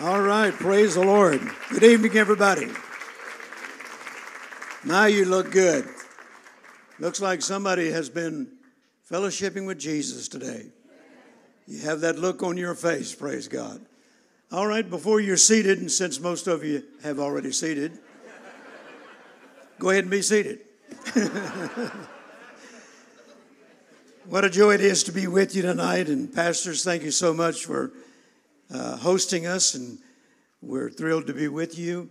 All right, praise the Lord. Good evening, everybody. Now you look good. Looks like somebody has been fellowshipping with Jesus today. You have that look on your face, praise God. All right, before you're seated, and since most of you have already seated, go ahead and be seated. what a joy it is to be with you tonight. And, pastors, thank you so much for uh, hosting us, and we're thrilled to be with you.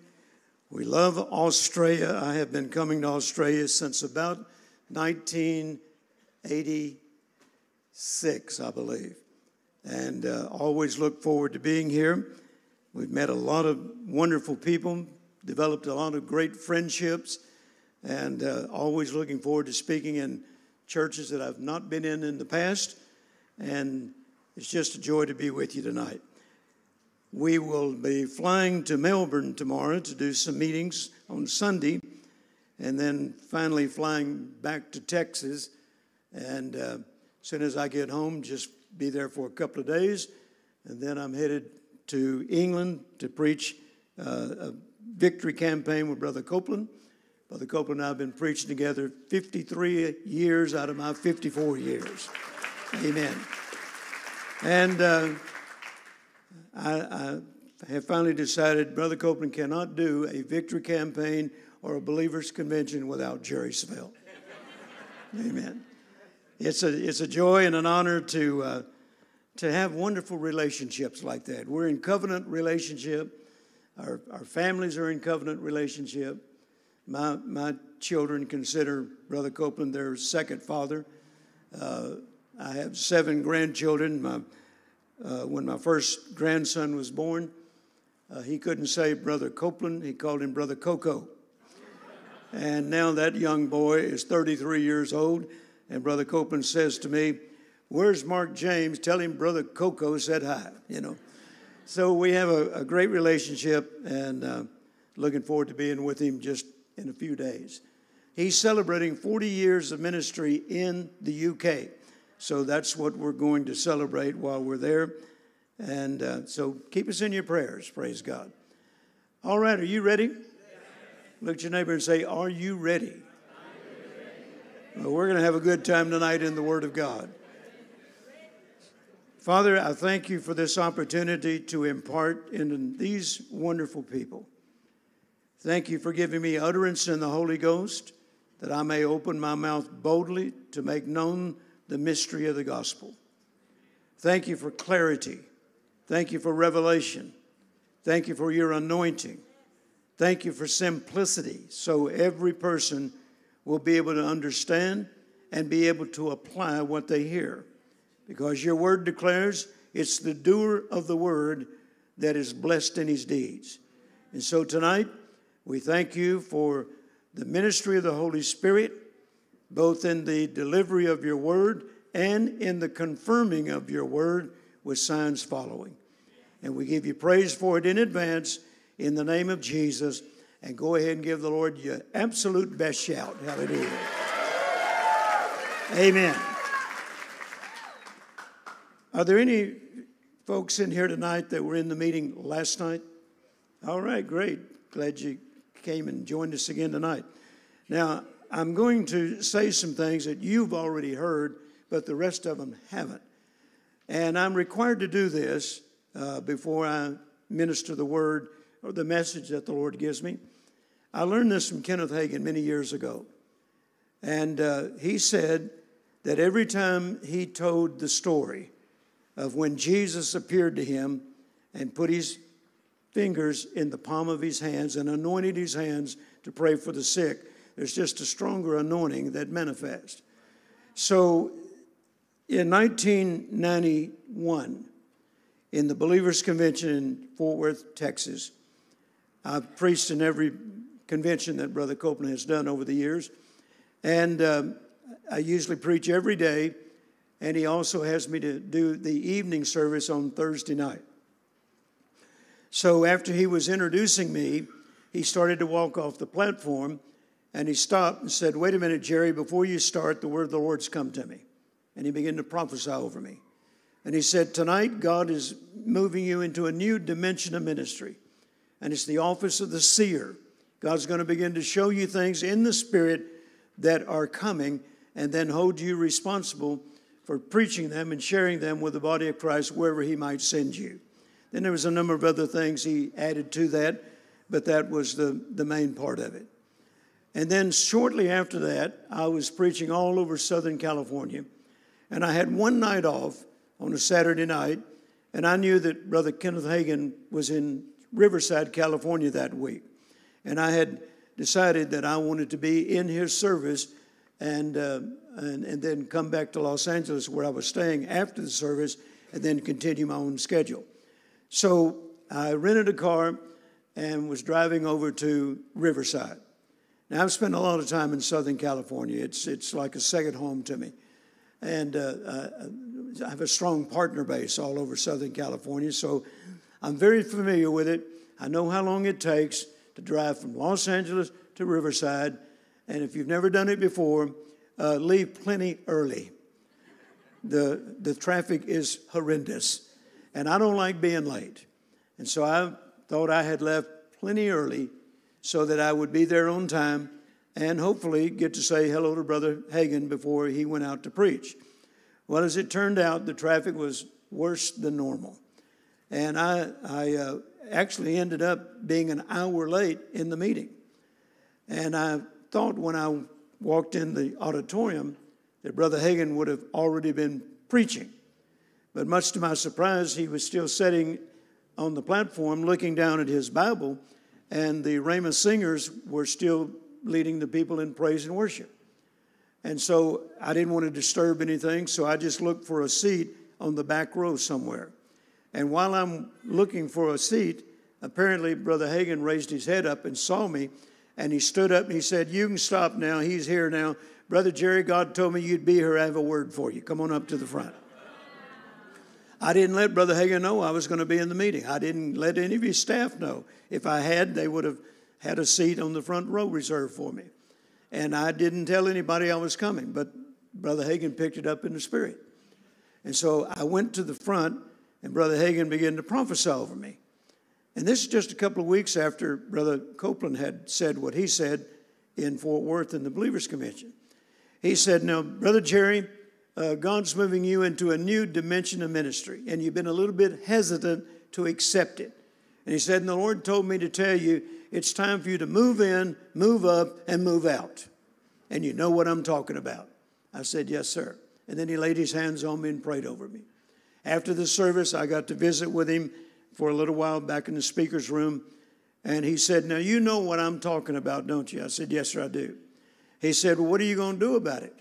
We love Australia. I have been coming to Australia since about 1986, I believe, and uh, always look forward to being here. We've met a lot of wonderful people, developed a lot of great friendships, and uh, always looking forward to speaking in churches that I've not been in in the past. And it's just a joy to be with you tonight. We will be flying to Melbourne tomorrow to do some meetings on Sunday, and then finally flying back to Texas. And uh, as soon as I get home, just be there for a couple of days, and then I'm headed to England to preach uh, a victory campaign with Brother Copeland. Brother Copeland and I have been preaching together 53 years out of my 54 years. Amen. And uh, I, I have finally decided Brother Copeland cannot do a victory campaign or a believers convention without Jerry Savelle. Amen. It's a, it's a joy and an honor to, uh, to have wonderful relationships like that. We're in covenant relationship. Our, our families are in covenant relationship. My, my children consider Brother Copeland their second father. Uh, I have seven grandchildren. My uh, when my first grandson was born, uh, he couldn't say Brother Copeland, he called him Brother Coco. And now that young boy is 33 years old, and Brother Copeland says to me, Where's Mark James? Tell him Brother Coco said hi, you know. So we have a, a great relationship, and uh, looking forward to being with him just in a few days. He's celebrating 40 years of ministry in the UK. So that's what we're going to celebrate while we're there. And uh, so keep us in your prayers. Praise God. All right, are you ready? Look at your neighbor and say, Are you ready? Well, we're going to have a good time tonight in the Word of God. Father, I thank you for this opportunity to impart in these wonderful people. Thank you for giving me utterance in the Holy Ghost that I may open my mouth boldly to make known the mystery of the gospel. Thank you for clarity. Thank you for revelation. Thank you for your anointing. Thank you for simplicity so every person will be able to understand and be able to apply what they hear. Because your word declares it's the doer of the word that is blessed in his deeds. And so tonight, we thank you for the ministry of the Holy Spirit both in the delivery of your word and in the confirming of your word with signs following. And we give you praise for it in advance in the name of Jesus. And go ahead and give the Lord your absolute best shout. Hallelujah. Amen. Are there any folks in here tonight that were in the meeting last night? All right, great. Glad you came and joined us again tonight. Now, I'm going to say some things that you've already heard, but the rest of them haven't. And I'm required to do this uh, before I minister the word or the message that the Lord gives me. I learned this from Kenneth Hagin many years ago. And uh, he said that every time he told the story of when Jesus appeared to him and put his fingers in the palm of his hands and anointed his hands to pray for the sick, there's just a stronger anointing that manifests. So in 1991, in the Believers Convention in Fort Worth, Texas, I've preached in every convention that Brother Copeland has done over the years. And um, I usually preach every day, and he also has me to do the evening service on Thursday night. So after he was introducing me, he started to walk off the platform and he stopped and said, Wait a minute, Jerry, before you start, the word of the Lord's come to me. And he began to prophesy over me. And he said, Tonight, God is moving you into a new dimension of ministry. And it's the office of the seer. God's going to begin to show you things in the Spirit that are coming and then hold you responsible for preaching them and sharing them with the body of Christ wherever He might send you. Then there was a number of other things He added to that, but that was the, the main part of it. And then shortly after that, I was preaching all over Southern California. And I had one night off on a Saturday night, and I knew that Brother Kenneth Hagin was in Riverside, California that week. And I had decided that I wanted to be in his service and, uh, and, and then come back to Los Angeles where I was staying after the service and then continue my own schedule. So I rented a car and was driving over to Riverside. Now, I've spent a lot of time in Southern California. It's, it's like a second home to me. And uh, uh, I have a strong partner base all over Southern California, so I'm very familiar with it. I know how long it takes to drive from Los Angeles to Riverside. And if you've never done it before, uh, leave plenty early. The, the traffic is horrendous. And I don't like being late. And so I thought I had left plenty early so that I would be there on time and hopefully get to say hello to Brother Hagin before he went out to preach. Well, as it turned out, the traffic was worse than normal. And I, I uh, actually ended up being an hour late in the meeting. And I thought when I walked in the auditorium that Brother Hagin would have already been preaching. But much to my surprise, he was still sitting on the platform looking down at his Bible and the Rhema singers were still leading the people in praise and worship. And so I didn't want to disturb anything, so I just looked for a seat on the back row somewhere. And while I'm looking for a seat, apparently Brother Hagin raised his head up and saw me, and he stood up and he said, You can stop now. He's here now. Brother Jerry, God told me you'd be here. I have a word for you. Come on up to the front. I didn't let Brother Hagin know I was going to be in the meeting. I didn't let any of his staff know. If I had, they would have had a seat on the front row reserved for me. And I didn't tell anybody I was coming, but Brother Hagin picked it up in the spirit. And so I went to the front, and Brother Hagin began to prophesy over me. And this is just a couple of weeks after Brother Copeland had said what he said in Fort Worth in the Believers Convention. He said, Now, Brother Jerry, uh, God's moving you into a new dimension of ministry, and you've been a little bit hesitant to accept it. And he said, And the Lord told me to tell you it's time for you to move in, move up, and move out. And you know what I'm talking about. I said, Yes, sir. And then he laid his hands on me and prayed over me. After the service, I got to visit with him for a little while back in the speaker's room. And he said, Now you know what I'm talking about, don't you? I said, Yes, sir, I do. He said, Well, what are you going to do about it?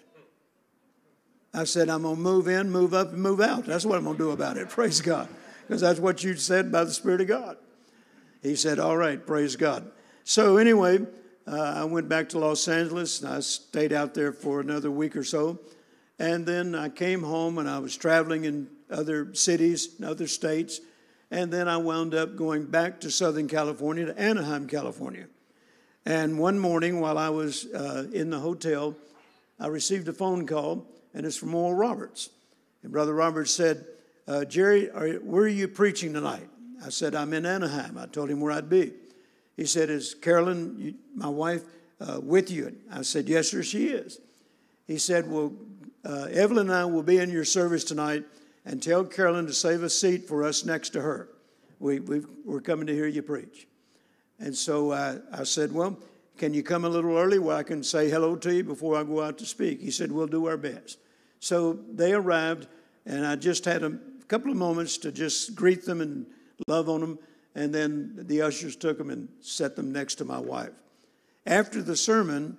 I said, I'm going to move in, move up, and move out. That's what I'm going to do about it. Praise God. Because that's what you said by the Spirit of God. He said, All right, praise God. So, anyway, uh, I went back to Los Angeles and I stayed out there for another week or so. And then I came home and I was traveling in other cities, in other states. And then I wound up going back to Southern California, to Anaheim, California. And one morning while I was uh, in the hotel, I received a phone call and it's from Oral Roberts. And Brother Roberts said, uh, Jerry, are, where are you preaching tonight? I said, I'm in Anaheim. I told him where I'd be. He said, Is Carolyn, you, my wife, uh, with you? I said, Yes, sir, she is. He said, Well, uh, Evelyn and I will be in your service tonight and tell Carolyn to save a seat for us next to her. We, we are coming to hear you preach. And so I, I said, Well, can you come a little early where I can say hello to you before I go out to speak? He said, We'll do our best. So they arrived, and I just had a couple of moments to just greet them and love on them. And then the ushers took them and set them next to my wife. After the sermon,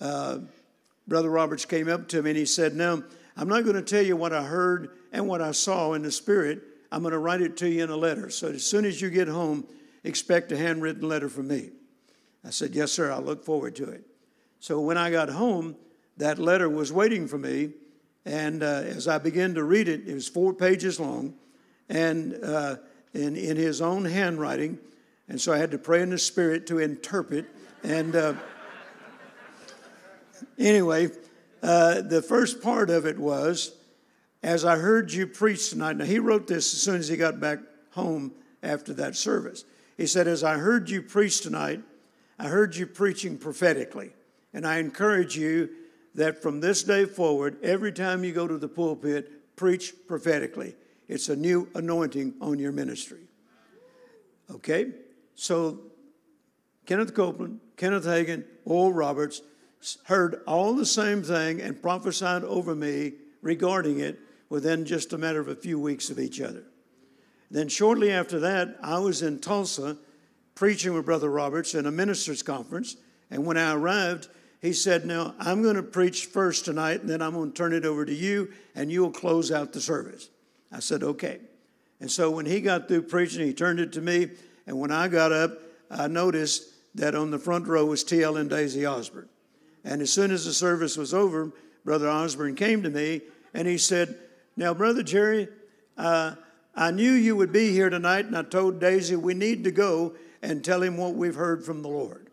uh, Brother Roberts came up to me and he said, Now, I'm not going to tell you what I heard and what I saw in the Spirit. I'm going to write it to you in a letter. So as soon as you get home, expect a handwritten letter from me. I said, Yes, sir, I'll look forward to it. So when I got home, that letter was waiting for me. And uh, as I began to read it, it was four pages long and uh, in, in his own handwriting. And so I had to pray in the Spirit to interpret. And uh, anyway, uh, the first part of it was, as I heard you preach tonight, now he wrote this as soon as he got back home after that service. He said, As I heard you preach tonight, I heard you preaching prophetically. And I encourage you that from this day forward, every time you go to the pulpit, preach prophetically. It's a new anointing on your ministry. Okay? So, Kenneth Copeland, Kenneth Hagin, Oral Roberts heard all the same thing and prophesied over me regarding it within just a matter of a few weeks of each other. Then, shortly after that, I was in Tulsa preaching with Brother Roberts in a ministers' conference. And when I arrived, he said, Now, I'm going to preach first tonight, and then I'm going to turn it over to you, and you'll close out the service. I said, Okay. And so when he got through preaching, he turned it to me. And when I got up, I noticed that on the front row was TL and Daisy Osborne. And as soon as the service was over, Brother Osborne came to me and he said, Now, Brother Jerry, uh, I knew you would be here tonight, and I told Daisy we need to go and tell him what we've heard from the Lord.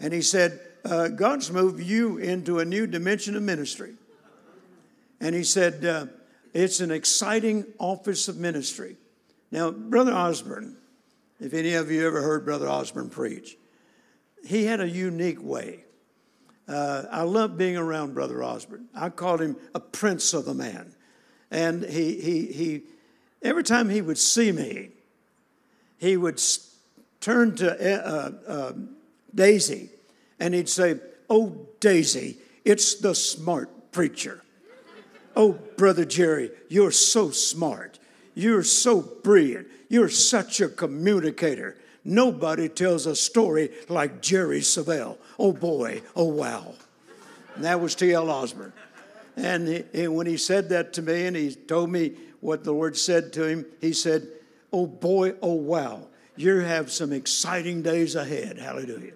And he said, uh, God's moved you into a new dimension of ministry. And he said, uh, It's an exciting office of ministry. Now, Brother Osborne, if any of you ever heard Brother Osborne preach, he had a unique way. Uh, I love being around Brother Osborne. I called him a prince of a man. And he, he, he, every time he would see me, he would turn to uh, uh, Daisy and he'd say, Oh, Daisy, it's the smart preacher. Oh, Brother Jerry, you're so smart. You're so brilliant. You're such a communicator. Nobody tells a story like Jerry Savelle. Oh boy, oh wow. And that was T.L. Osborne. And, he, and when he said that to me and he told me what the Lord said to him, he said, Oh boy, oh wow, you have some exciting days ahead. Hallelujah.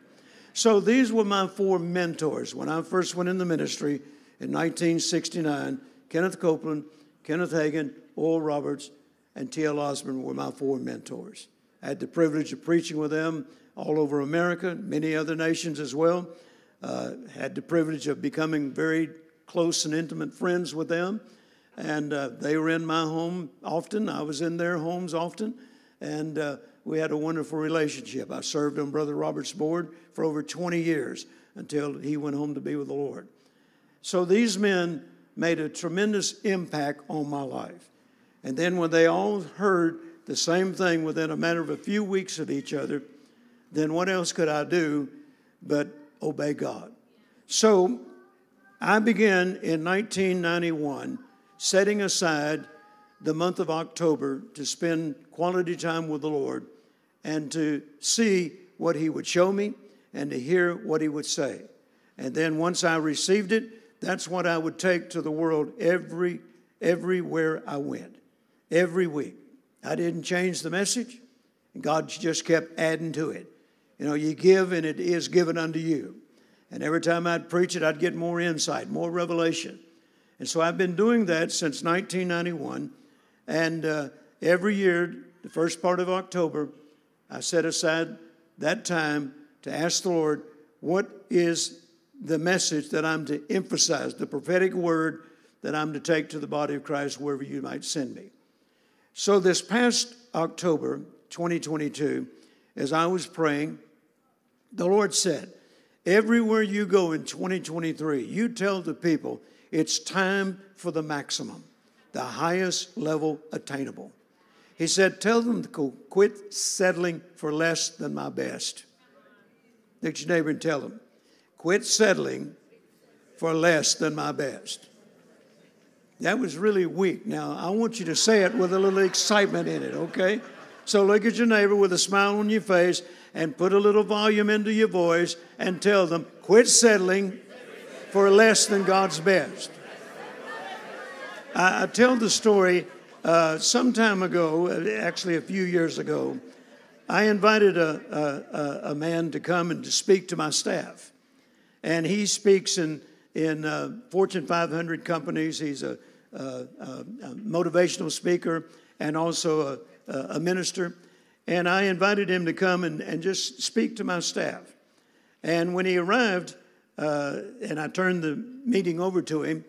So these were my four mentors when I first went in the ministry in 1969. Kenneth Copeland, Kenneth Hagin, Oral Roberts, and T.L. Osborne were my four mentors. I had the privilege of preaching with them all over America, many other nations as well. Uh, had the privilege of becoming very close and intimate friends with them. And uh, they were in my home often. I was in their homes often. And uh, we had a wonderful relationship. I served on Brother Robert's board for over 20 years until he went home to be with the Lord. So these men made a tremendous impact on my life. And then when they all heard the same thing within a matter of a few weeks of each other, then what else could I do but obey God? So I began in 1991 setting aside the month of October to spend quality time with the Lord and to see what He would show me and to hear what He would say. And then once I received it, that's what I would take to the world every everywhere I went, every week. I didn't change the message. God just kept adding to it. You know, you give and it is given unto you. And every time I'd preach it, I'd get more insight, more revelation. And so I've been doing that since 1991. And uh, every year, the first part of October, I set aside that time to ask the Lord, what is the message that I'm to emphasize, the prophetic word that I'm to take to the body of Christ wherever you might send me. So, this past October 2022, as I was praying, the Lord said, Everywhere you go in 2023, you tell the people it's time for the maximum, the highest level attainable. He said, Tell them to quit settling for less than my best. Look your neighbor and tell them, Quit settling for less than my best. That was really weak. Now, I want you to say it with a little excitement in it, okay? So look at your neighbor with a smile on your face and put a little volume into your voice and tell them, quit settling for less than God's best. I, I tell the story uh, some time ago, actually a few years ago, I invited a, a, a, man to come and to speak to my staff. And he speaks in in uh, Fortune 500 companies. He's a, a, motivational speaker and also a, minister. And I invited him to come and, and just speak to my staff. And when he arrived, uh, and I turned the meeting over to him,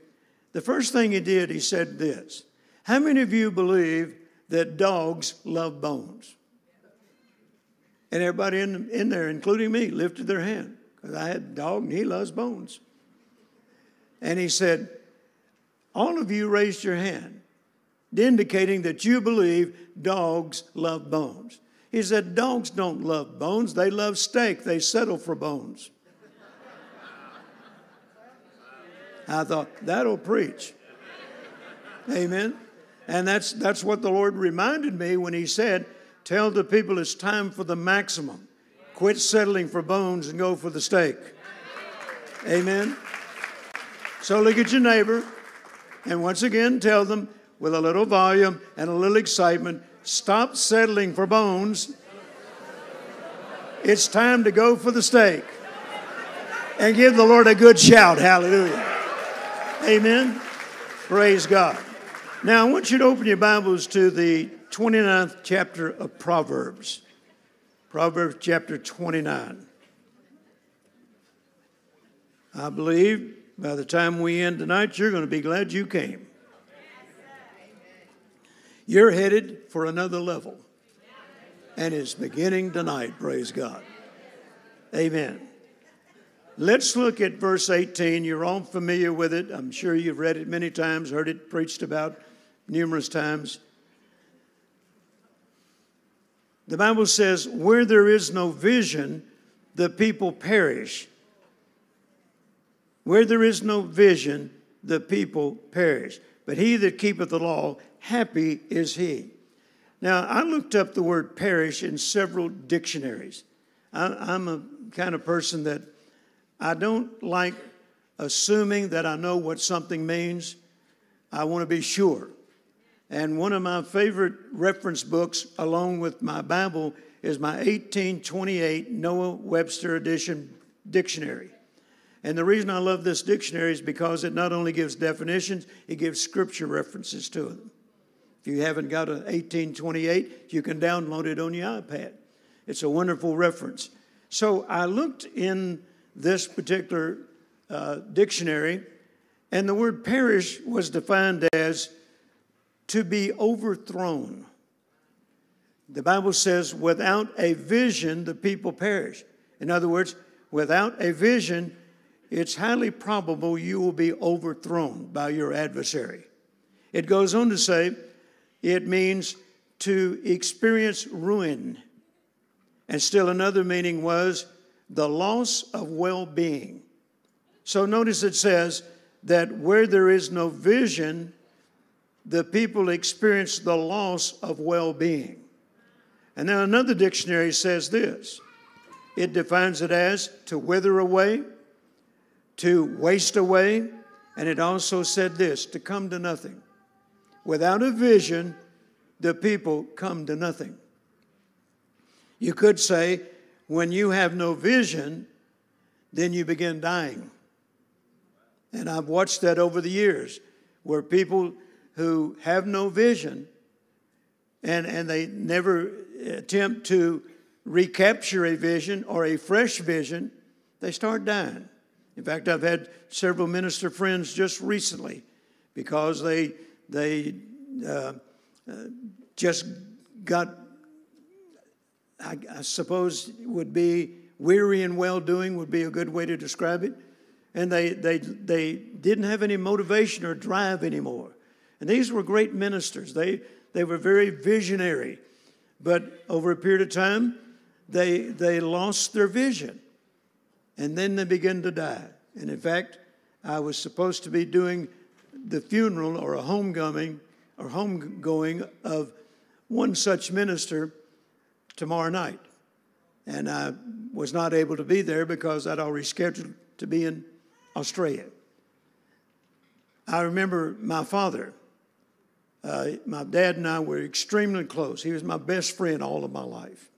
the first thing he did, he said this How many of you believe that dogs love bones? And everybody in, in there, including me, lifted their hand because I had a dog and he loves bones. And he said, All of you raised your hand, indicating that you believe dogs love bones. He said, Dogs don't love bones, they love steak, they settle for bones. I thought, that'll preach. Amen. And that's, that's what the Lord reminded me when He said, Tell the people it's time for the maximum. Quit settling for bones and go for the steak. Amen. So look at your neighbor and once again tell them with a little volume and a little excitement stop settling for bones. It's time to go for the steak. And give the Lord a good shout. Hallelujah. Amen. Praise God. Now, I want you to open your Bibles to the 29th chapter of Proverbs. Proverbs chapter 29. I believe by the time we end tonight, you're going to be glad you came. You're headed for another level. And it's beginning tonight, praise God. Amen. Let's look at verse 18. You're all familiar with it. I'm sure you've read it many times, heard it preached about numerous times. The Bible says, Where there is no vision, the people perish. Where there is no vision, the people perish. But he that keepeth the law, happy is he. Now, I looked up the word perish in several dictionaries. I'm a kind of person that I don't like assuming that I know what something means. I want to be sure. And one of my favorite reference books, along with my Bible, is my 1828 Noah Webster Edition dictionary. And the reason I love this dictionary is because it not only gives definitions, it gives scripture references to them. If you haven't got an 1828, you can download it on your iPad. It's a wonderful reference. So I looked in this particular uh, dictionary, and the word perish was defined as to be overthrown. The Bible says, without a vision, the people perish. In other words, without a vision, it's highly probable you will be overthrown by your adversary. It goes on to say, it means to experience ruin. And still another meaning was the loss of well being. So notice it says that where there is no vision, the people experience the loss of well being. And then another dictionary says this it defines it as to wither away, to waste away, and it also said this to come to nothing. Without a vision, the people come to nothing. You could say when you have no vision, then you begin dying. And I've watched that over the years where people who have no vision and, and they never attempt to recapture a vision or a fresh vision, they start dying. In fact, I've had several minister friends just recently because they, they uh, uh, just got I, I suppose would be weary and well doing would be a good way to describe it. And they, they, they didn't have any motivation or drive anymore. And these were great ministers. They, they were very visionary. But over a period of time, they, they lost their vision. And then they began to die. And in fact, I was supposed to be doing the funeral or a homecoming or homegoing of one such minister tomorrow night. And I was not able to be there because I'd already scheduled to be in Australia. I remember my father. Uh, my dad and I were extremely close. He was my best friend all of my life.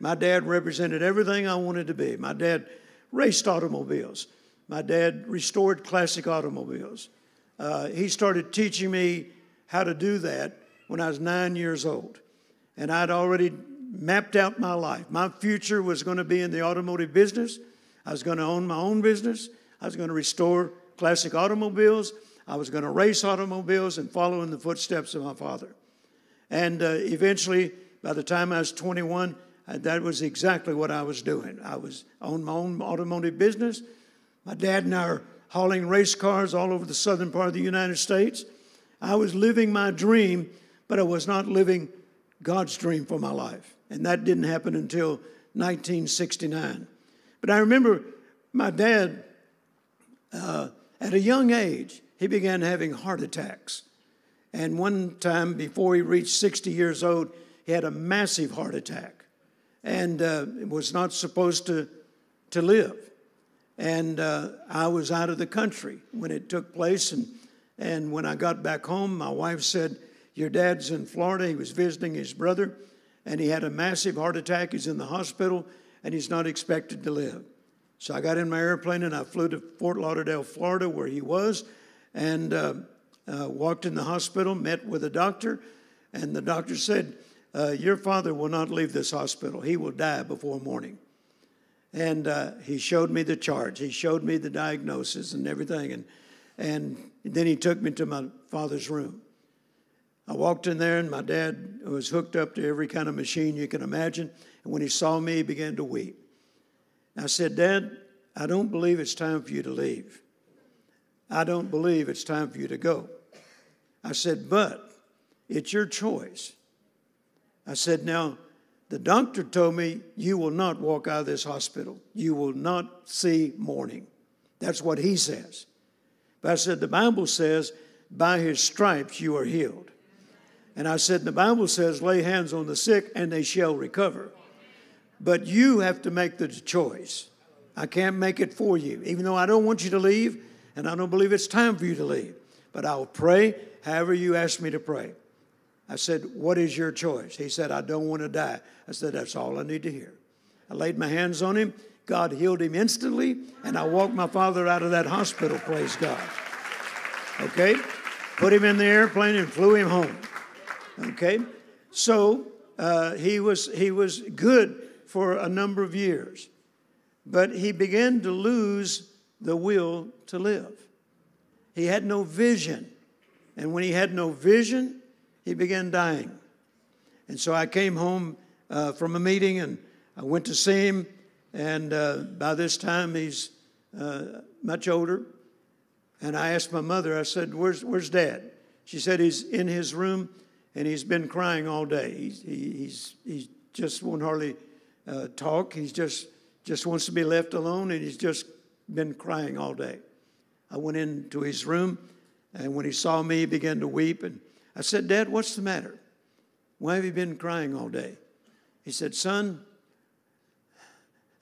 My dad represented everything I wanted to be. My dad raced automobiles. My dad restored classic automobiles. Uh, he started teaching me how to do that when I was nine years old. And I'd already mapped out my life. My future was going to be in the automotive business. I was going to own my own business. I was going to restore classic automobiles. I was going to race automobiles and follow in the footsteps of my father. And uh, eventually, by the time I was 21, uh, that was exactly what I was doing. I was on my own automotive business. My dad and I are hauling race cars all over the southern part of the United States. I was living my dream, but I was not living God's dream for my life. And that didn't happen until 1969. But I remember my dad, uh, at a young age, he began having heart attacks. And one time before he reached 60 years old, he had a massive heart attack and uh, was not supposed to, to live. And uh, I was out of the country when it took place. And, and when I got back home, my wife said, Your dad's in Florida. He was visiting his brother, and he had a massive heart attack. He's in the hospital, and he's not expected to live. So I got in my airplane and I flew to Fort Lauderdale, Florida, where he was, and uh, uh, walked in the hospital, met with a doctor, and the doctor said, uh, Your father will not leave this hospital. He will die before morning. And uh, he showed me the charts. He showed me the diagnosis and everything. And, and then he took me to my father's room. I walked in there, and my dad was hooked up to every kind of machine you can imagine. And when he saw me, he began to weep. I said, Dad, I don't believe it's time for you to leave. I don't believe it's time for you to go. I said, but it's your choice. I said, now, the doctor told me you will not walk out of this hospital. You will not see morning. That's what he says. But I said, the Bible says, by his stripes you are healed. And I said, the Bible says, lay hands on the sick and they shall recover. But you have to make the choice. I can't make it for you. Even though I don't want you to leave, and I don't believe it's time for you to leave. But I'll pray however you ask me to pray. I said, What is your choice? He said, I don't want to die. I said, That's all I need to hear. I laid my hands on him. God healed him instantly, and I walked my father out of that hospital, praise God. Okay? Put him in the airplane and flew him home. Okay? So uh, he, was, he was good for a number of years, but he began to lose the will to live. He had no vision. And when he had no vision, he began dying. And so I came home uh, from a meeting and I went to see him. And uh, by this time, he's uh, much older. And I asked my mother, I said, Where's, where's dad? She said, He's in his room and he's been crying all day. He's, he, he's, he just won't hardly uh, talk. He's just, just wants to be left alone and he's just been crying all day. I went into his room and when he saw me, he began to weep. And I said, Dad, what's the matter? Why have you been crying all day? He said, Son,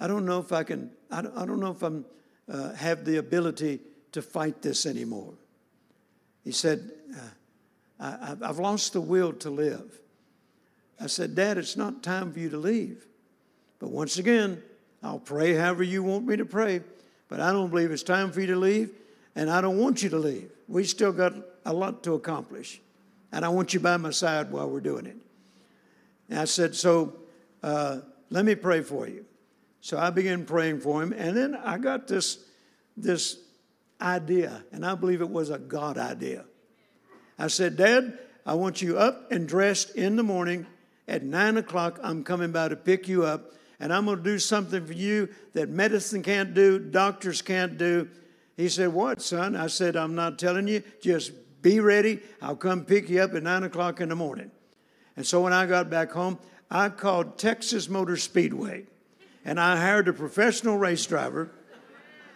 I don't know if I can, I don't, I don't know if I uh, have the ability to fight this anymore. He said, uh, I, I've lost the will to live. I said, Dad, it's not time for you to leave. But once again, I'll pray however you want me to pray, but I don't believe it's time for you to leave, and I don't want you to leave. We still got a lot to accomplish and I want you by my side while we're doing it. And I said, So uh, let me pray for you. So I began praying for him, and then I got this, this idea, and I believe it was a God idea. I said, Dad, I want you up and dressed in the morning. At nine o'clock, I'm coming by to pick you up, and I'm going to do something for you that medicine can't do, doctors can't do. He said, What, son? I said, I'm not telling you. Just be ready. I'll come pick you up at 9 o'clock in the morning. And so when I got back home, I called Texas Motor Speedway and I hired a professional race driver.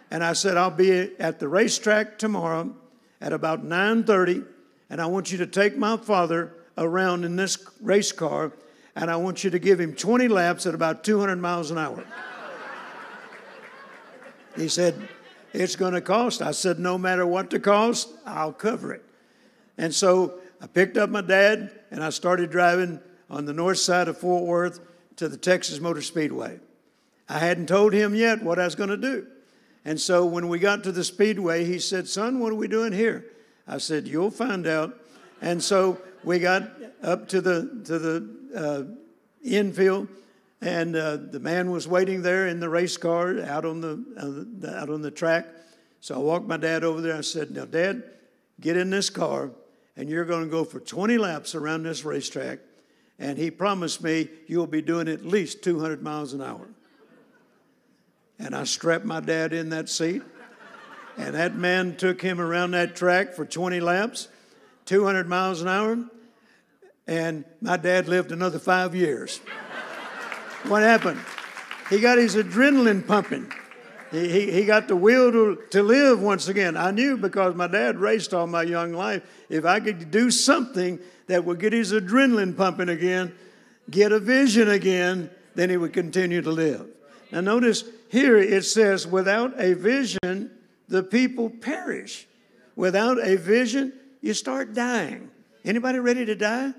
And I said, I'll be at the racetrack tomorrow at about 9:30, and I want you to take my father around in this race car, and I want you to give him 20 laps at about 200 miles an hour. He said, It's going to cost. I said, No matter what the cost, I'll cover it. And so I picked up my dad and I started driving on the north side of Fort Worth to the Texas Motor Speedway. I hadn't told him yet what I was going to do. And so when we got to the Speedway, he said, Son, what are we doing here? I said, You'll find out. And so we got up to the, to the uh, infield, and uh, the man was waiting there in the race car out on the, uh, out on the track. So I walked my dad over there. I said, Now, Dad, get in this car, and you're going to go for 20 laps around this racetrack. And he promised me you'll be doing at least 200 miles an hour. And I strapped my dad in that seat. And that man took him around that track for 20 laps, 200 miles an hour. And my dad lived another five years. what happened? He got his adrenaline pumping. He, he, he got the will to, to live once again. I knew because my dad raced all my young life, if I could do something that would get his adrenaline pumping again, get a vision again, then he would continue to live. Now, notice here it says, without a vision, the people perish. Without a vision, you start dying. Anybody ready to die?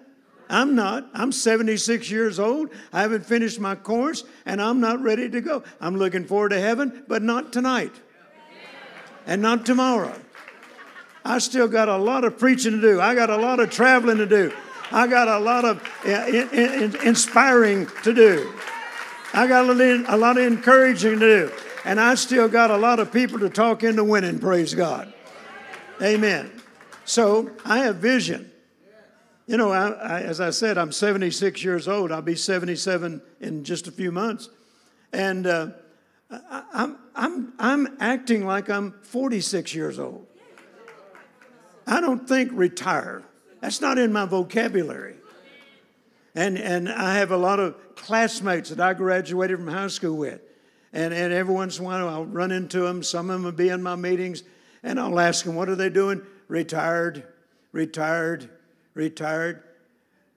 I'm not. I'm 76 years old. I haven't finished my course, and I'm not ready to go. I'm looking forward to heaven, but not tonight. And not tomorrow. I still got a lot of preaching to do. I got a lot of traveling to do. I got a lot of uh, in, in, inspiring to do. I got a lot of encouraging to do. And I still got a lot of people to talk into winning, praise God. Amen. So I have vision. You know, I, I, as I said, I'm 76 years old. I'll be 77 in just a few months. And uh, I, I'm, I'm, I'm acting like I'm 46 years old. I don't think retire. That's not in my vocabulary. And, and I have a lot of classmates that I graduated from high school with. And, and every once in a while, I'll run into them. Some of them will be in my meetings, and I'll ask them, What are they doing? Retired, retired, retired.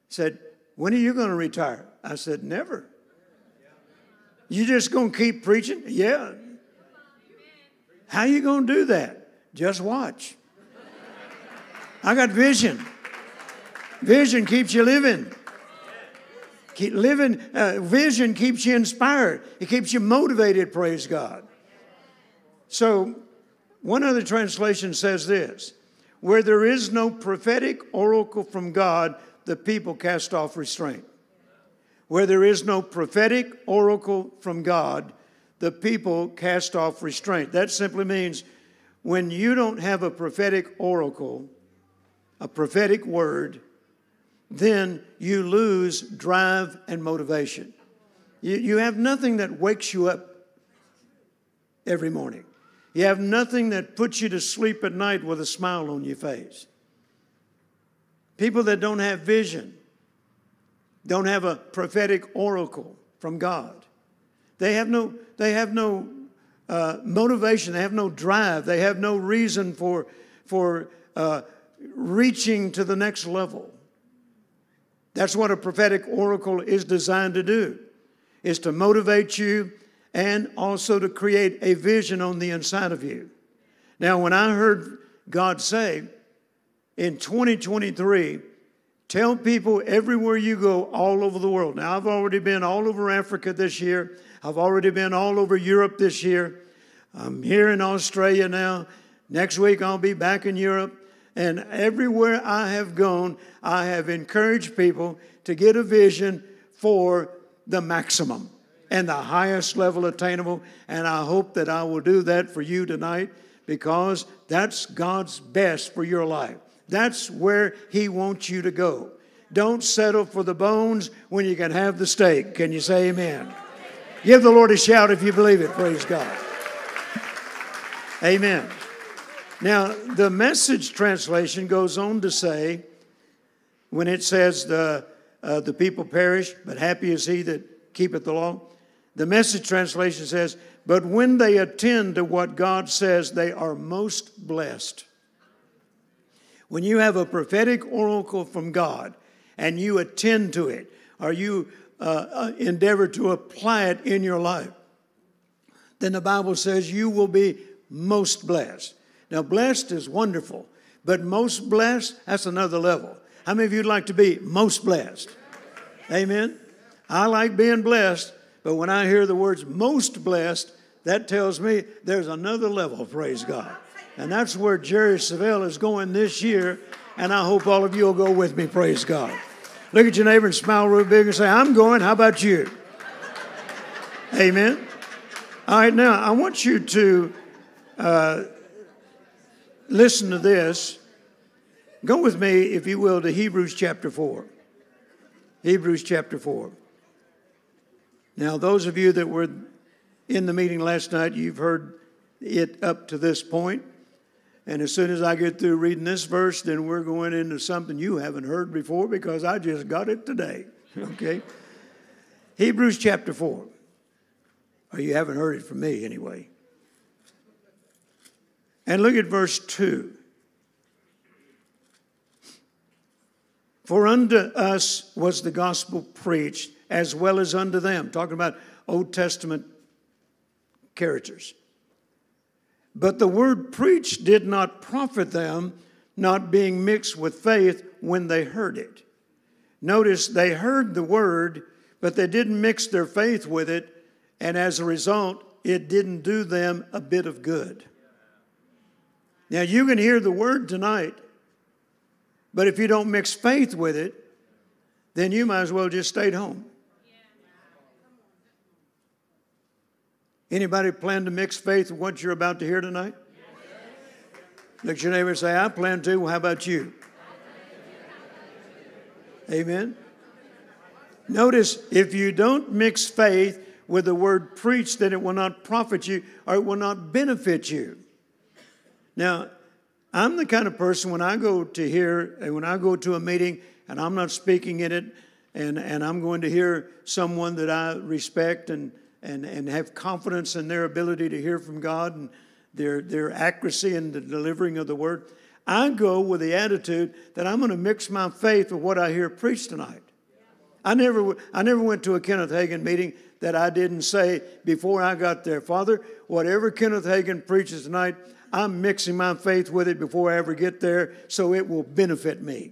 Said, When are you going to retire? I said, Never. You just going to keep preaching? Yeah. How you going to do that? Just watch. I got vision. Vision keeps you living. Keep living, uh, vision keeps you inspired. It keeps you motivated, praise God. So, one other translation says this Where there is no prophetic oracle from God, the people cast off restraint. Where there is no prophetic oracle from God, the people cast off restraint. That simply means when you don't have a prophetic oracle, a prophetic word, then you lose drive and motivation. You, you have nothing that wakes you up every morning. You have nothing that puts you to sleep at night with a smile on your face. People that don't have vision, don't have a prophetic oracle from God. They have no, they have no uh, motivation, they have no drive, they have no reason for, for uh, reaching to the next level. That's what a prophetic oracle is designed to do, is to motivate you and also to create a vision on the inside of you. Now, when I heard God say in 2023, tell people everywhere you go all over the world. Now, I've already been all over Africa this year. I've already been all over Europe this year. I'm here in Australia now. Next week, I'll be back in Europe. And everywhere I have gone, I have encouraged people to get a vision for the maximum and the highest level attainable. And I hope that I will do that for you tonight because that's God's best for your life. That's where He wants you to go. Don't settle for the bones when you can have the steak. Can you say amen? Give the Lord a shout if you believe it. Praise God. Amen. Now, the message translation goes on to say, when it says the, uh, the people perish, but happy is he that keepeth the law, the message translation says, but when they attend to what God says, they are most blessed. When you have a prophetic oracle from God and you attend to it, or you uh, uh endeavor to apply it in your life, then the Bible says you will be most blessed. Now, blessed is wonderful, but most blessed, that's another level. How many of you'd like to be most blessed? Amen. I like being blessed, but when I hear the words most blessed, that tells me there's another level, praise God. And that's where Jerry Savelle is going this year, and I hope all of you will go with me, praise God. Look at your neighbor and smile real big and say, I'm going, how about you? Amen. All right, now I want you to uh, listen to this. Go with me, if you will, to Hebrews chapter 4. Hebrews chapter 4. Now, those of you that were in the meeting last night, you've heard it up to this point. And as soon as I get through reading this verse, then we're going into something you haven't heard before because I just got it today. Okay? Hebrews chapter 4. Or you haven't heard it from me anyway. And look at verse 2. For unto us was the gospel preached, as well as unto them. Talking about Old Testament characters. But the word preached did not profit them, not being mixed with faith when they heard it. Notice they heard the word, but they didn't mix their faith with it, and as a result, it didn't do them a bit of good. Now, you can hear the word tonight, but if you don't mix faith with it, then you might as well just stay at home. Anybody plan to mix faith with what you're about to hear tonight? Look at your neighbor and say, I plan to. Well, how about you? Amen. Notice if you don't mix faith with the word preached, then it will not profit you or it will not benefit you. Now, I'm the kind of person when I go to hear, and when I go to a meeting and I'm not speaking in it, and, and I'm going to hear someone that I respect and, and, and have confidence in their ability to hear from God and their, their accuracy in the delivering of the word, I go with the attitude that I'm going to mix my faith with what I hear preached tonight. I never, I never went to a Kenneth Hagin meeting that I didn't say before I got there, Father, whatever Kenneth Hagin preaches tonight, I'm mixing my faith with it before I ever get there so it will benefit me.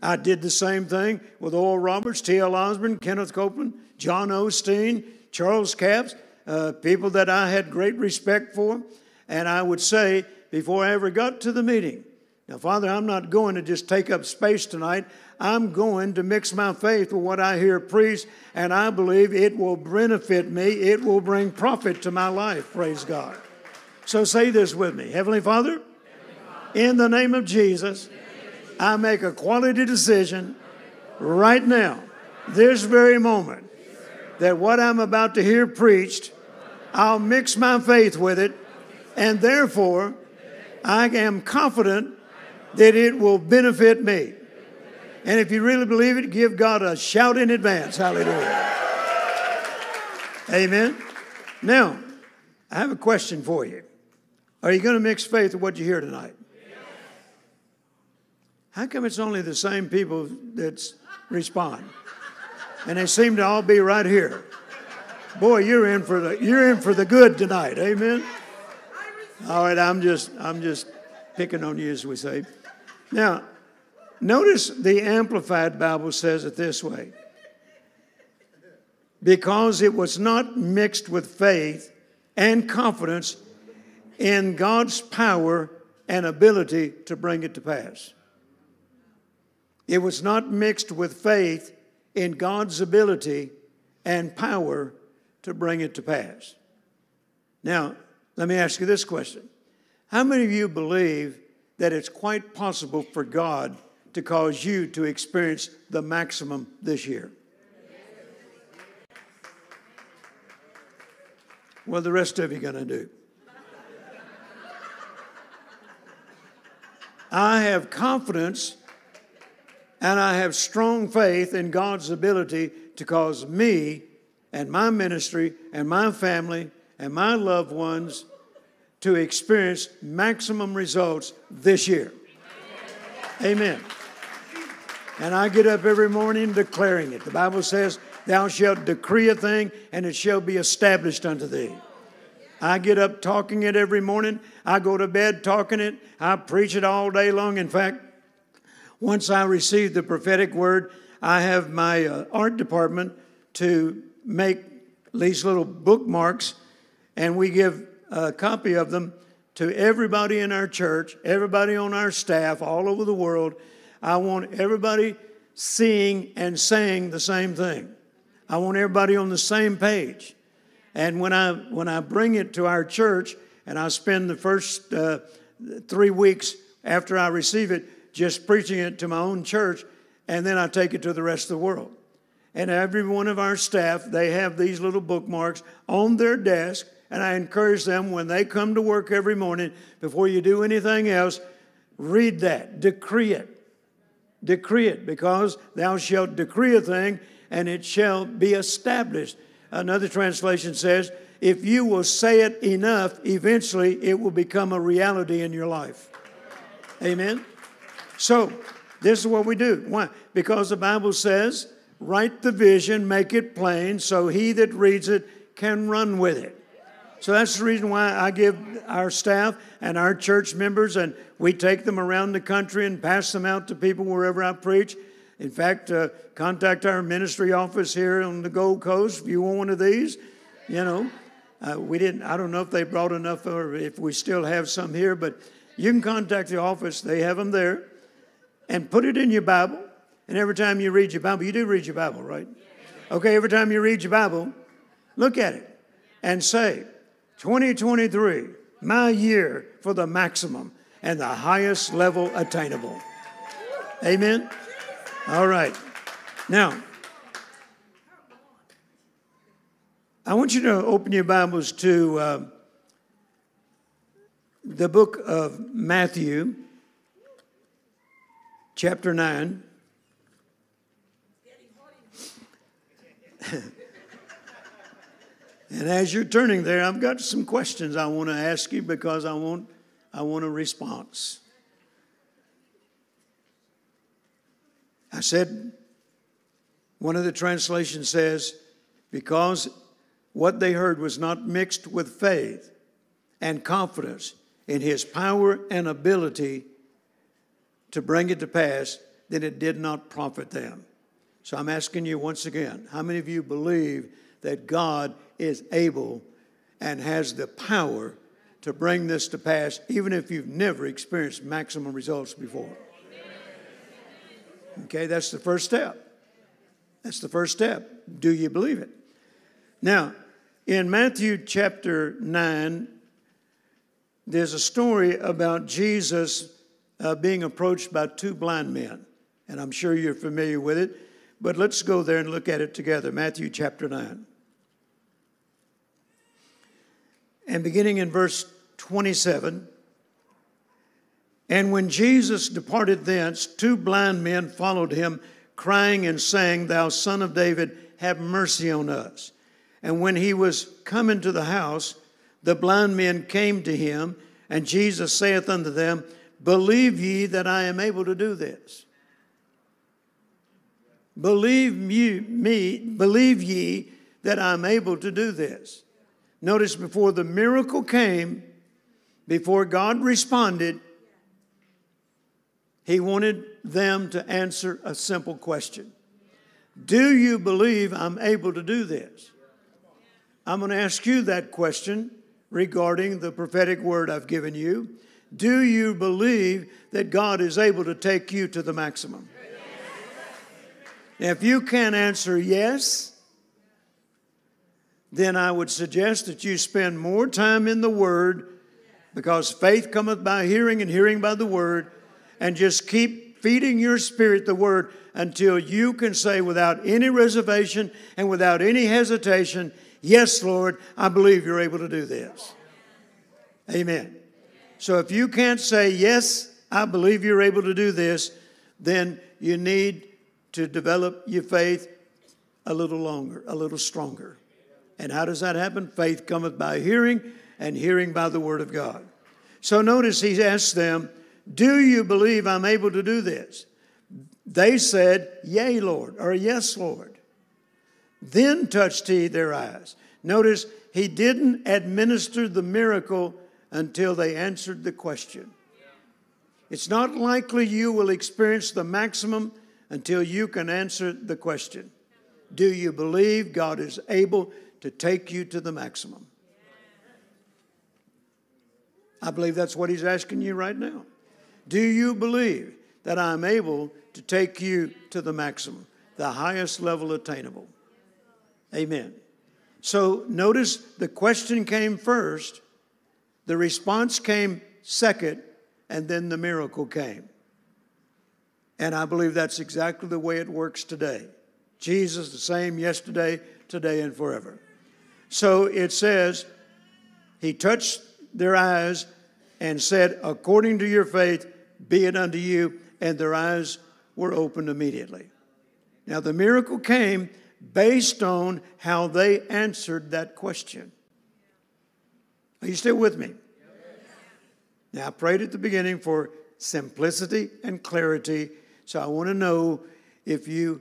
I did the same thing with Oral Roberts, T.L. Osborn, Kenneth Copeland, John Osteen, Charles Capps, uh, people that I had great respect for. And I would say, before I ever got to the meeting, now, Father, I'm not going to just take up space tonight. I'm going to mix my faith with what I hear preached, and I believe it will benefit me. It will bring profit to my life. Praise God. So say this with me Heavenly Father, in the name of Jesus, I make a quality decision right now, this very moment, that what I'm about to hear preached, I'll mix my faith with it, and therefore I am confident that it will benefit me. And if you really believe it, give God a shout in advance. Hallelujah. Amen. Now, I have a question for you. Are you going to mix faith with what you hear tonight? How come it's only the same people that respond? And they seem to all be right here. Boy, you're in for the you're in for the good tonight. Amen. All right, I'm just I'm just picking on you as we say. Now, notice the amplified Bible says it this way. Because it was not mixed with faith and confidence in God's power and ability to bring it to pass. It was not mixed with faith in God's ability and power to bring it to pass. Now, let me ask you this question How many of you believe that it's quite possible for God to cause you to experience the maximum this year? What are the rest of you going to do? I have confidence and I have strong faith in God's ability to cause me and my ministry and my family and my loved ones to experience maximum results this year. Amen. And I get up every morning declaring it. The Bible says, Thou shalt decree a thing, and it shall be established unto thee. I get up talking it every morning. I go to bed talking it. I preach it all day long. In fact, once I receive the prophetic word, I have my uh, art department to make these little bookmarks, and we give a copy of them to everybody in our church, everybody on our staff, all over the world. I want everybody seeing and saying the same thing. I want everybody on the same page. And when I when I bring it to our church, and I spend the first uh, three weeks after I receive it, just preaching it to my own church, and then I take it to the rest of the world. And every one of our staff, they have these little bookmarks on their desk, and I encourage them when they come to work every morning, before you do anything else, read that, decree it. Decree it, because thou shalt decree a thing, and it shall be established. Another translation says, if you will say it enough, eventually it will become a reality in your life. Amen? So, this is what we do. Why? Because the Bible says, write the vision, make it plain, so he that reads it can run with it. So that's the reason why I give our staff and our church members, and we take them around the country and pass them out to people wherever I preach. In fact, uh, contact our ministry office here on the Gold Coast if you want one of these. You know, uh, we didn't. I don't know if they brought enough, or if we still have some here, but you can contact the office. They have them there, and put it in your Bible. And every time you read your Bible, you do read your Bible, right? Okay. Every time you read your Bible, look at it and say, "2023, my year for the maximum and the highest level attainable." Amen. All right. Now, I want you to open your Bibles to uh, the book of Matthew, chapter 9. and as you're turning there, I've got some questions I want to ask you because I want, I want a response. I said, one of the translations says, because what they heard was not mixed with faith and confidence in his power and ability to bring it to pass, then it did not profit them. So I'm asking you once again how many of you believe that God is able and has the power to bring this to pass, even if you've never experienced maximum results before? Okay, that's the first step. That's the first step. Do you believe it? Now, in Matthew chapter 9, there's a story about Jesus uh, being approached by two blind men. And I'm sure you're familiar with it, but let's go there and look at it together. Matthew chapter 9. And beginning in verse 27, and when Jesus departed thence, two blind men followed him, crying and saying, Thou son of David, have mercy on us. And when he was come into the house, the blind men came to him, and Jesus saith unto them, Believe ye that I am able to do this? Believe ye, me, believe ye that I'm able to do this. Notice before the miracle came, before God responded, he wanted them to answer a simple question Do you believe I'm able to do this? I'm going to ask you that question regarding the prophetic word I've given you. Do you believe that God is able to take you to the maximum? If you can't answer yes, then I would suggest that you spend more time in the Word because faith cometh by hearing and hearing by the Word and just keep feeding your spirit the word until you can say without any reservation and without any hesitation, Yes, Lord, I believe you're able to do this. Amen. So if you can't say, Yes, I believe you're able to do this, then you need to develop your faith a little longer, a little stronger. And how does that happen? Faith cometh by hearing, and hearing by the word of God. So notice he asks them, do you believe I'm able to do this? They said, Yea, Lord, or Yes, Lord. Then touched he their eyes. Notice he didn't administer the miracle until they answered the question. It's not likely you will experience the maximum until you can answer the question Do you believe God is able to take you to the maximum? I believe that's what he's asking you right now. Do you believe that I'm able to take you to the maximum, the highest level attainable? Amen. So notice the question came first, the response came second, and then the miracle came. And I believe that's exactly the way it works today. Jesus, the same yesterday, today, and forever. So it says, He touched their eyes and said, According to your faith, be it unto you. And their eyes were opened immediately. Now, the miracle came based on how they answered that question. Are you still with me? Now, I prayed at the beginning for simplicity and clarity, so I want to know if you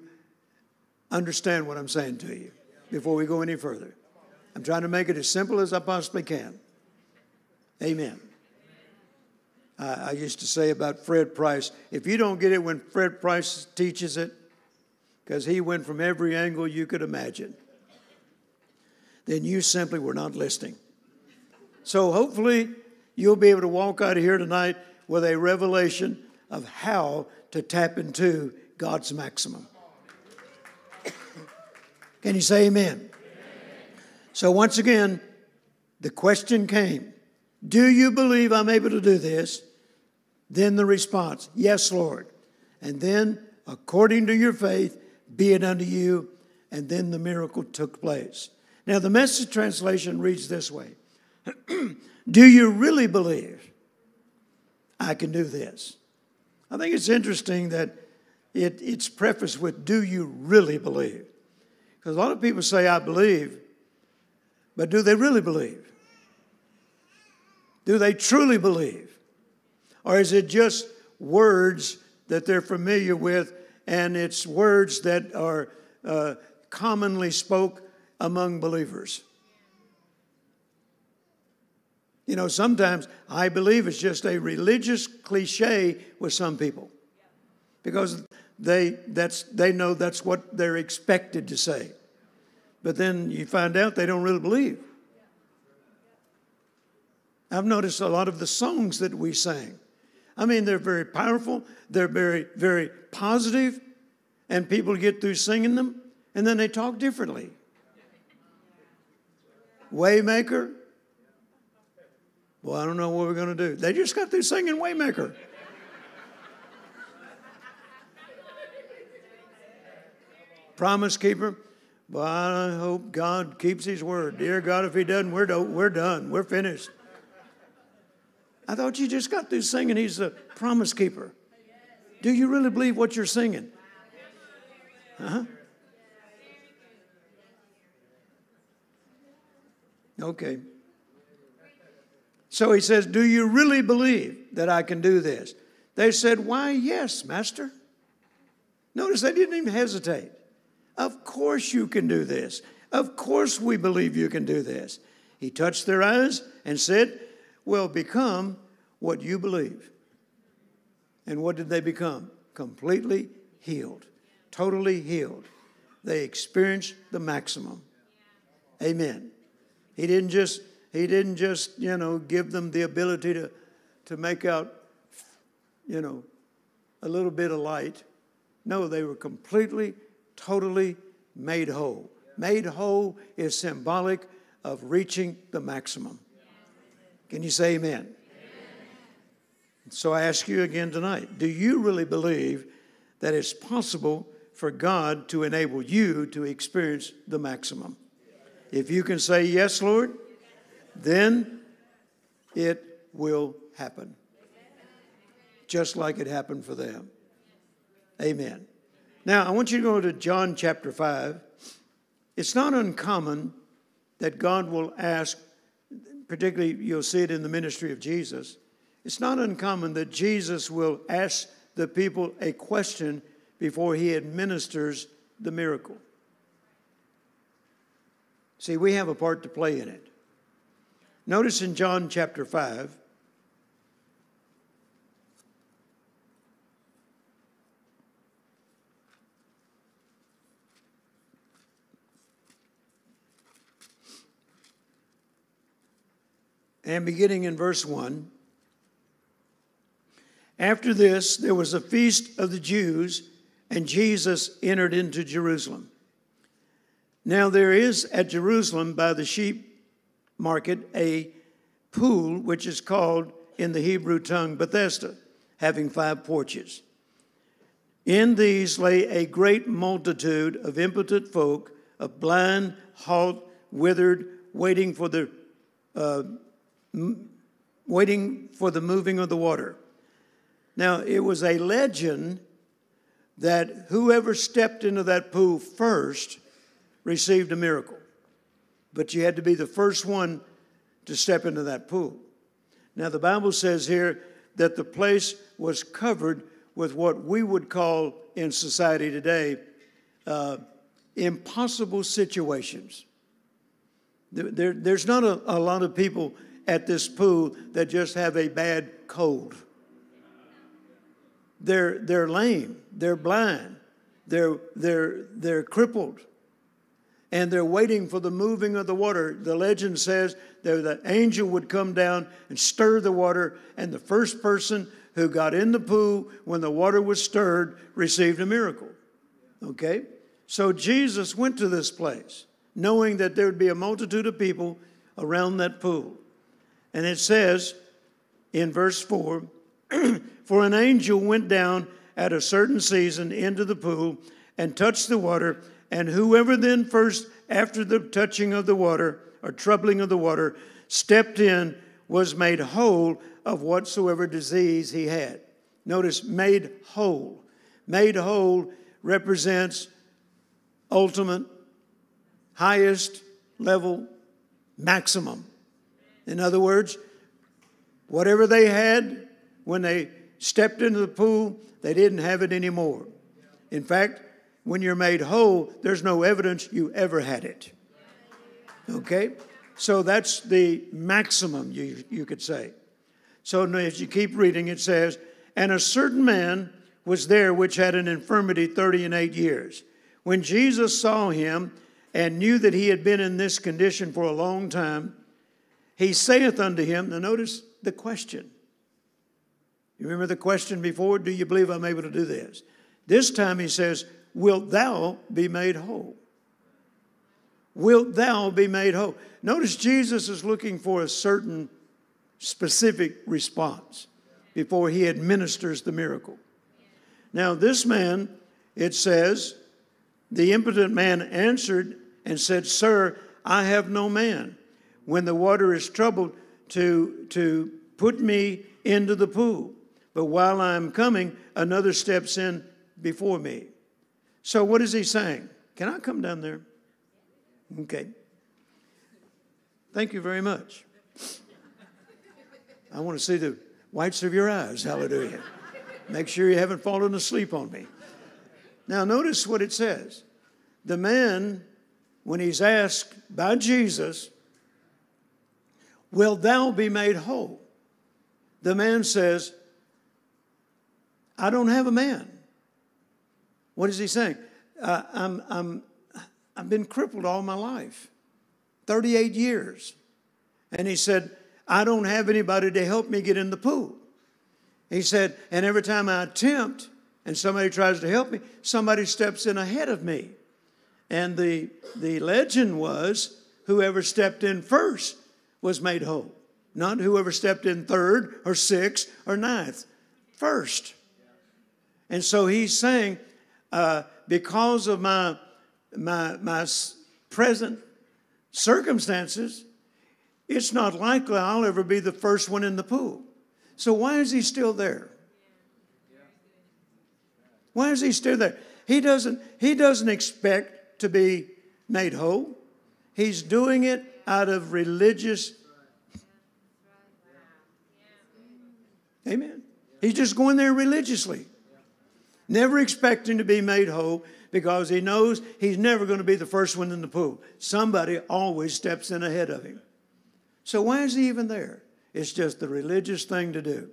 understand what I'm saying to you before we go any further. I'm trying to make it as simple as I possibly can. Amen. I, used to say about Fred Price if you don't get it when Fred Price teaches it, because he went from every angle you could imagine, then you simply were not listening. So hopefully you'll be able to walk out of here tonight with a revelation of how to tap into God's maximum. Can you say amen? amen? So, once again, the question came Do you believe I'm able to do this? Then the response, Yes, Lord. And then, according to your faith, be it unto you. And then the miracle took place. Now, the message translation reads this way Do you really believe I can do this? I think it's interesting that it, it's prefaced with Do you really believe? Because a lot of people say, I believe, but do they really believe? Do they truly believe? Or is it just words that they're familiar with and it's words that are uh, commonly spoke among believers? You know, sometimes I believe it's just a religious cliche with some people because they, that's, they know that's what they're expected to say. But then you find out they don't really believe. I've noticed a lot of the songs that we sang. I mean, they're very powerful, they're very, very positive, and people get through singing them, and then they talk differently. Waymaker. Well, I don't know what we're going to do. They just got through singing Waymaker. Promise keeper. Well, I hope God keeps his word. Dear God, if he doesn't, we're, do- we're done. We're finished. I thought you just got through singing he's a promise keeper. Do you really believe what you're singing? Huh? Okay. So he says, Do you really believe that I can do this? They said, Why, yes, Master. Notice they didn't even hesitate. Of course you can do this. Of course we believe you can do this. He touched their eyes and said, Well, become what you believe. And what did they become? Completely healed, totally healed. They experienced the maximum. Amen. He didn't just he didn't just, you know, give them the ability to, to make out, you know, a little bit of light. No, they were completely totally made whole. Made whole is symbolic of reaching the maximum. Can you say amen? amen? So I ask you again tonight do you really believe that it's possible for God to enable you to experience the maximum? If you can say, Yes, Lord, then it will happen. Just like it happened for them. Amen. Now, I want you to go to John chapter 5. It's not uncommon that God will ask, particularly you'll see it in the ministry of Jesus. It's not uncommon that Jesus will ask the people a question before he administers the miracle. See, we have a part to play in it. Notice in John chapter 5, and beginning in verse 1. After this, there was a feast of the Jews, and Jesus entered into Jerusalem. Now, there is at Jerusalem by the sheep market a pool which is called in the Hebrew tongue Bethesda, having five porches. In these lay a great multitude of impotent folk, of blind, halt, withered, waiting for the uh, waiting for the moving of the water. Now it was a legend that whoever stepped into that pool first received a miracle, but you had to be the first one to step into that pool. Now the Bible says here that the place was covered with what we would call in society today uh, impossible situations. There, there's not a, a lot of people at this pool that just have a bad cold. They're, they're lame, they're blind, they're, they're, they're crippled, and they're waiting for the moving of the water. The legend says that the angel would come down and stir the water, and the first person who got in the pool when the water was stirred received a miracle. Okay? So Jesus went to this place knowing that there would be a multitude of people around that pool. And it says in verse 4 For an angel went down at a certain season into the pool and touched the water, and whoever then first, after the touching of the water or troubling of the water, stepped in was made whole of whatsoever disease he had. Notice, made whole. Made whole represents ultimate, highest level, maximum. In other words, whatever they had when they stepped into the pool, they didn't have it anymore. In fact, when you're made whole, there's no evidence you ever had it. Okay? So that's the maximum, you, you could say. So as you keep reading, it says, And a certain man was there which had an infirmity thirty and eight years. When Jesus saw him and knew that he had been in this condition for a long time, he saith unto him, now notice the question. You remember the question before? Do you believe I'm able to do this? This time he says, Wilt thou be made whole? Wilt thou be made whole? Notice Jesus is looking for a certain specific response before he administers the miracle. Now, this man, it says, the impotent man answered and said, Sir, I have no man. When the water is troubled, to, to put me into the pool. But while I'm coming, another steps in before me. So, what is he saying? Can I come down there? Okay. Thank you very much. I want to see the whites of your eyes. Hallelujah. Make sure you haven't fallen asleep on me. Now, notice what it says. The man, when he's asked by Jesus, Will thou be made whole? The man says, I don't have a man. What is he saying? Uh, I'm, I'm, I've been crippled all my life 38 years. And he said, I don't have anybody to help me get in the pool. He said, and every time I attempt and somebody tries to help me, somebody steps in ahead of me. And the, the legend was whoever stepped in first was made whole, not whoever stepped in third or sixth or ninth, first. And so he's saying, uh, because of my, my, my present circumstances, it's not likely I'll ever be the first one in the pool. So why is he still there? Why is he still there? He doesn't, he doesn't expect to be made whole. He's doing it out of religious. Amen. He's just going there religiously, never expecting to be made whole because he knows he's never going to be the first one in the pool. Somebody always steps in ahead of him. So why is he even there? It's just the religious thing to do.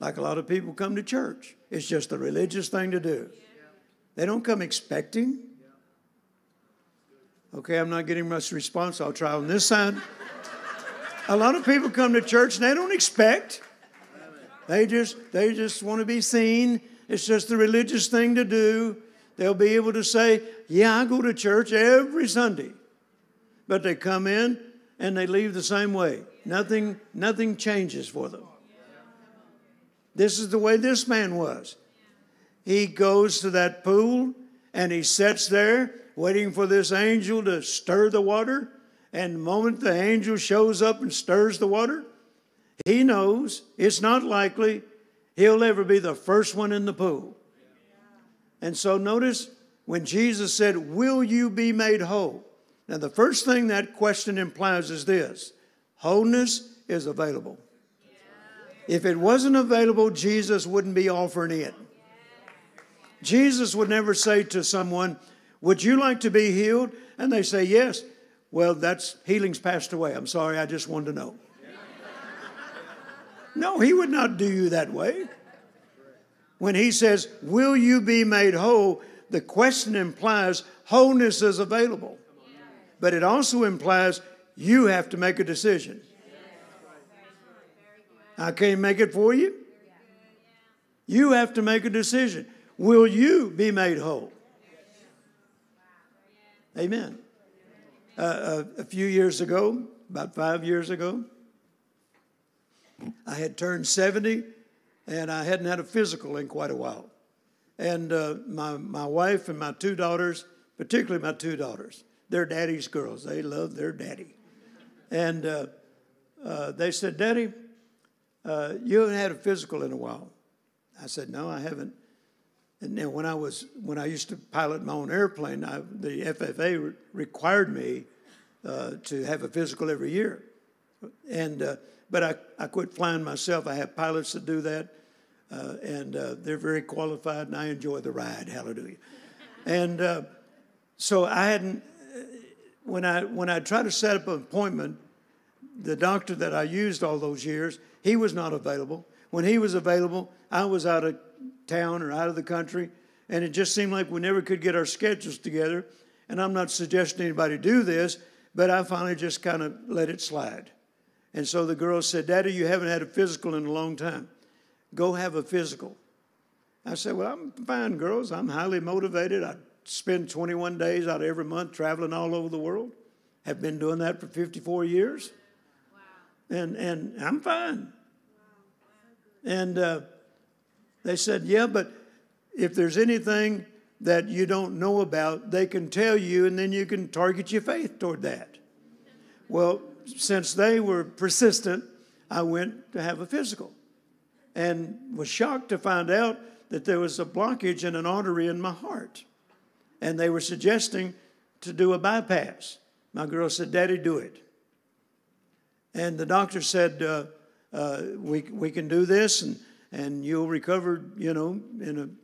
Like a lot of people come to church. It's just the religious thing to do. They don't come expecting. Okay, I'm not getting much response. I'll try on this side. A lot of people come to church and they don't expect. They just they just want to be seen. It's just the religious thing to do. They'll be able to say, "Yeah, I go to church every Sunday." But they come in and they leave the same way. Nothing, nothing changes for them. This is the way this man was. He goes to that pool and he sits there waiting for this angel to stir the water. And the moment the angel shows up and stirs the water, he knows it's not likely he'll ever be the first one in the pool. And so notice when Jesus said, Will you be made whole? Now, the first thing that question implies is this wholeness is available. If it wasn't available, Jesus wouldn't be offering it. Jesus would never say to someone, Would you like to be healed? And they say, Yes. Well, that's healing's passed away. I'm sorry, I just wanted to know. no, he would not do you that way. When he says, Will you be made whole? the question implies wholeness is available. But it also implies you have to make a decision. I can't make it for you. You have to make a decision. Will you be made whole? Amen. Uh, uh, a few years ago, about five years ago, I had turned 70 and I hadn't had a physical in quite a while. And uh, my, my wife and my two daughters, particularly my two daughters, they're daddy's girls. They love their daddy. And uh, uh, they said, Daddy, uh, you haven't had a physical in a while. I said, No, I haven't. And then when I was when I used to pilot my own airplane, I, the FFA re- required me uh, to have a physical every year. And uh, but I, I quit flying myself. I have pilots that do that, uh, and uh, they're very qualified, and I enjoy the ride. Hallelujah. and uh, so I hadn't when I when I tried to set up an appointment, the doctor that I used all those years, he was not available. When he was available, I was out of town or out of the country, and it just seemed like we never could get our schedules together. And I'm not suggesting anybody do this, but I finally just kind of let it slide. And so the girl said, Daddy, you haven't had a physical in a long time. Go have a physical. I said, Well, I'm fine, girls. I'm highly motivated. I spend 21 days out of every month traveling all over the world. Have been doing that for 54 years. Wow. And, and I'm fine. Wow. And uh, they said, Yeah, but if there's anything that you don't know about, they can tell you, and then you can target your faith toward that. Well, since they were persistent, I went to have a physical and was shocked to find out that there was a blockage in an artery in my heart. And they were suggesting to do a bypass. My girl said, Daddy, do it. And the doctor said, uh, uh, we, we can do this and, and you'll recover, you know, in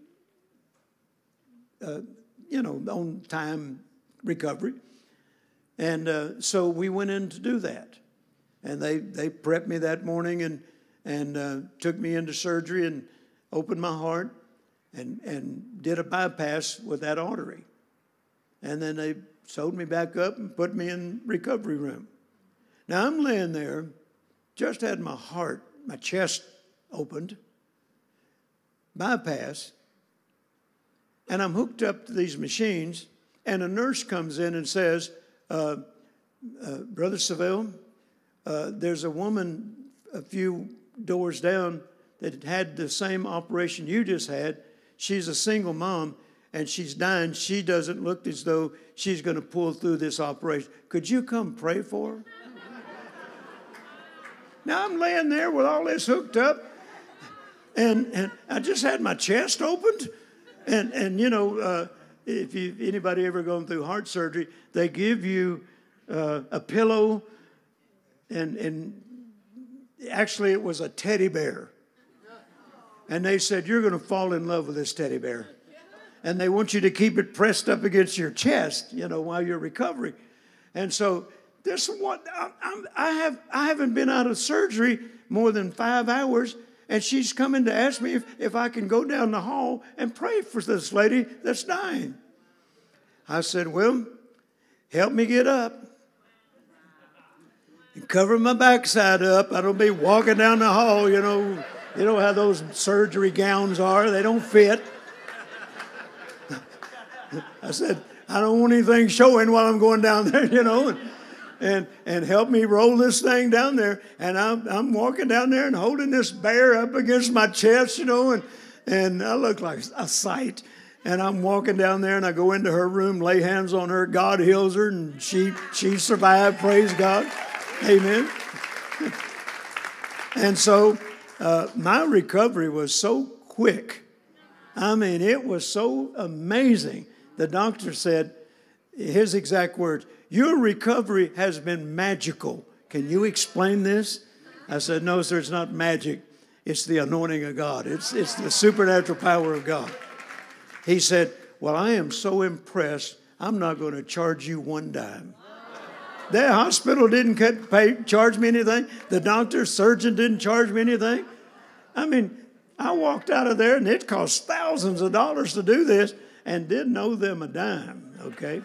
a, uh, you know, on time recovery. And uh, so we went in to do that. And they, they prepped me that morning and, and uh, took me into surgery and opened my heart and, and did a bypass with that artery. And then they sewed me back up and put me in recovery room. Now I'm laying there, just had my heart, my chest opened, bypass, and I'm hooked up to these machines, and a nurse comes in and says, uh, uh, Brother Savelle, uh, there's a woman a few doors down that had the same operation you just had. She's a single mom and she's dying. She doesn't look as though she's going to pull through this operation. Could you come pray for her? now I'm laying there with all this hooked up, and, and I just had my chest opened. And, and you know, uh, if you, anybody ever gone through heart surgery, they give you uh, a pillow, and, and actually it was a teddy bear. And they said, You're going to fall in love with this teddy bear. And they want you to keep it pressed up against your chest, you know, while you're recovering. And so this one, I, I, have, I haven't been out of surgery more than five hours, and she's coming to ask me if, if I can go down the hall and pray for this lady that's dying. I said, Well, help me get up and cover my backside up. I don't be walking down the hall, you know. You know how those surgery gowns are, they don't fit. I said, I don't want anything showing while I'm going down there, you know. And, and, and help me roll this thing down there. And I'm, I'm walking down there and holding this bear up against my chest, you know, and, and I look like a sight. And I'm walking down there and I go into her room, lay hands on her. God heals her and she, she survived. Praise God. Amen. and so uh, my recovery was so quick. I mean, it was so amazing. The doctor said, his exact words, Your recovery has been magical. Can you explain this? I said, No, sir, it's not magic. It's the anointing of God, it's, it's the supernatural power of God. He said, Well, I am so impressed, I'm not going to charge you one dime. The hospital didn't pay, charge me anything. The doctor, surgeon didn't charge me anything. I mean, I walked out of there and it cost thousands of dollars to do this and didn't owe them a dime, okay?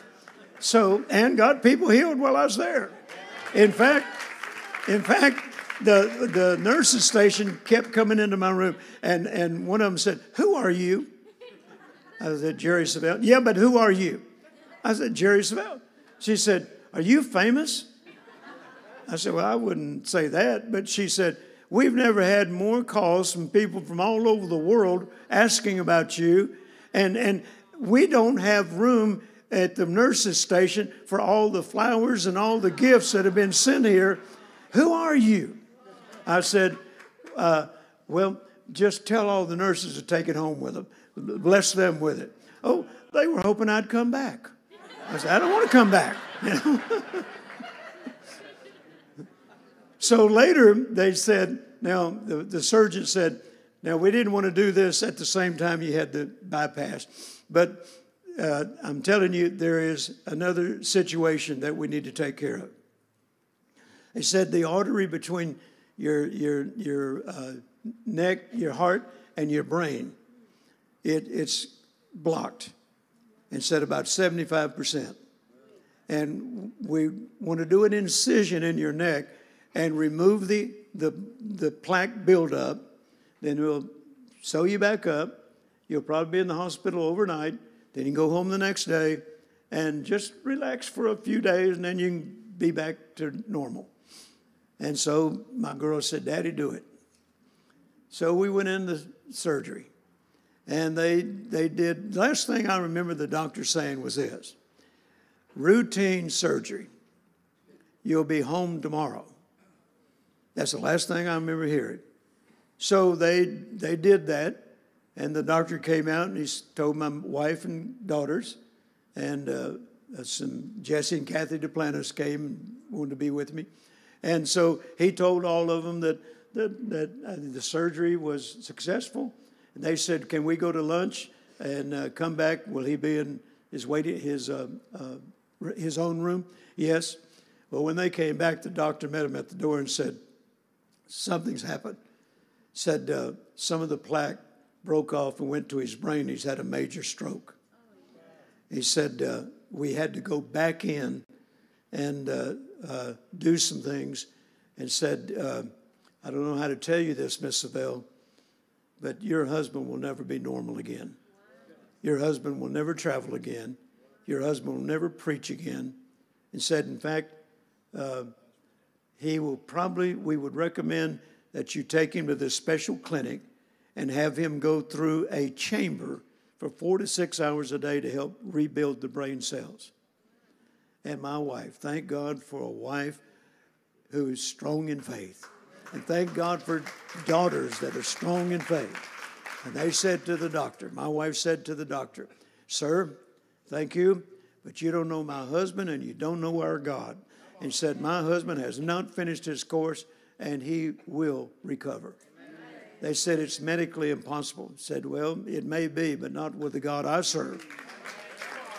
So, and got people healed while I was there. In fact, in fact, the, the nurses station kept coming into my room and, and one of them said, Who are you? I said, Jerry Savelle. Yeah, but who are you? I said, Jerry Savelle. She said, Are you famous? I said, Well, I wouldn't say that. But she said, We've never had more calls from people from all over the world asking about you. And, and we don't have room at the nurses' station for all the flowers and all the gifts that have been sent here. Who are you? I said, uh, Well, just tell all the nurses to take it home with them. Bless them with it. Oh, they were hoping I'd come back. I said, I don't want to come back. You know? so later they said, now the, the surgeon said, now we didn't want to do this at the same time you had the bypass, but uh, I'm telling you, there is another situation that we need to take care of. They said the artery between your your your uh, neck, your heart, and your brain, it, it's blocked. And said about 75 percent and we want to do an incision in your neck and remove the, the, the plaque buildup. Then we'll sew you back up. You'll probably be in the hospital overnight. Then you can go home the next day and just relax for a few days, and then you can be back to normal. And so my girl said, Daddy, do it. So we went into surgery. And they, they did, last thing I remember the doctor saying was this routine surgery. You'll be home tomorrow. That's the last thing I remember hearing. So they, they did that, and the doctor came out and he told my wife and daughters, and uh, uh, some Jesse and Cathy Duplantis came and wanted to be with me. And so he told all of them that, that, that uh, the surgery was successful. And they said, Can we go to lunch and uh, come back? Will he be in his, waiting, his uh, uh, his own room? Yes. Well, when they came back, the doctor met him at the door and said, Something's happened. Said some of the plaque broke off and went to his brain. He's had a major stroke. He said, uh, We had to go back in and uh, uh do some things and said, uh, I don't know how to tell you this, Miss Savelle, but your husband will never be normal again. Your husband will never travel again your husband will never preach again. And said, in fact, uh, he will probably, we would recommend that you take him to this special clinic and have him go through a chamber for four to six hours a day to help rebuild the brain cells. And my wife, thank God for a wife who is strong in faith. And thank God for daughters that are strong in faith. And they said to the doctor, my wife said to the doctor, Sir, Thank you, but you don't know my husband and you don't know our God. And said, My husband has not finished his course and he will recover. They said it's medically impossible. Said, Well, it may be, but not with the God I serve.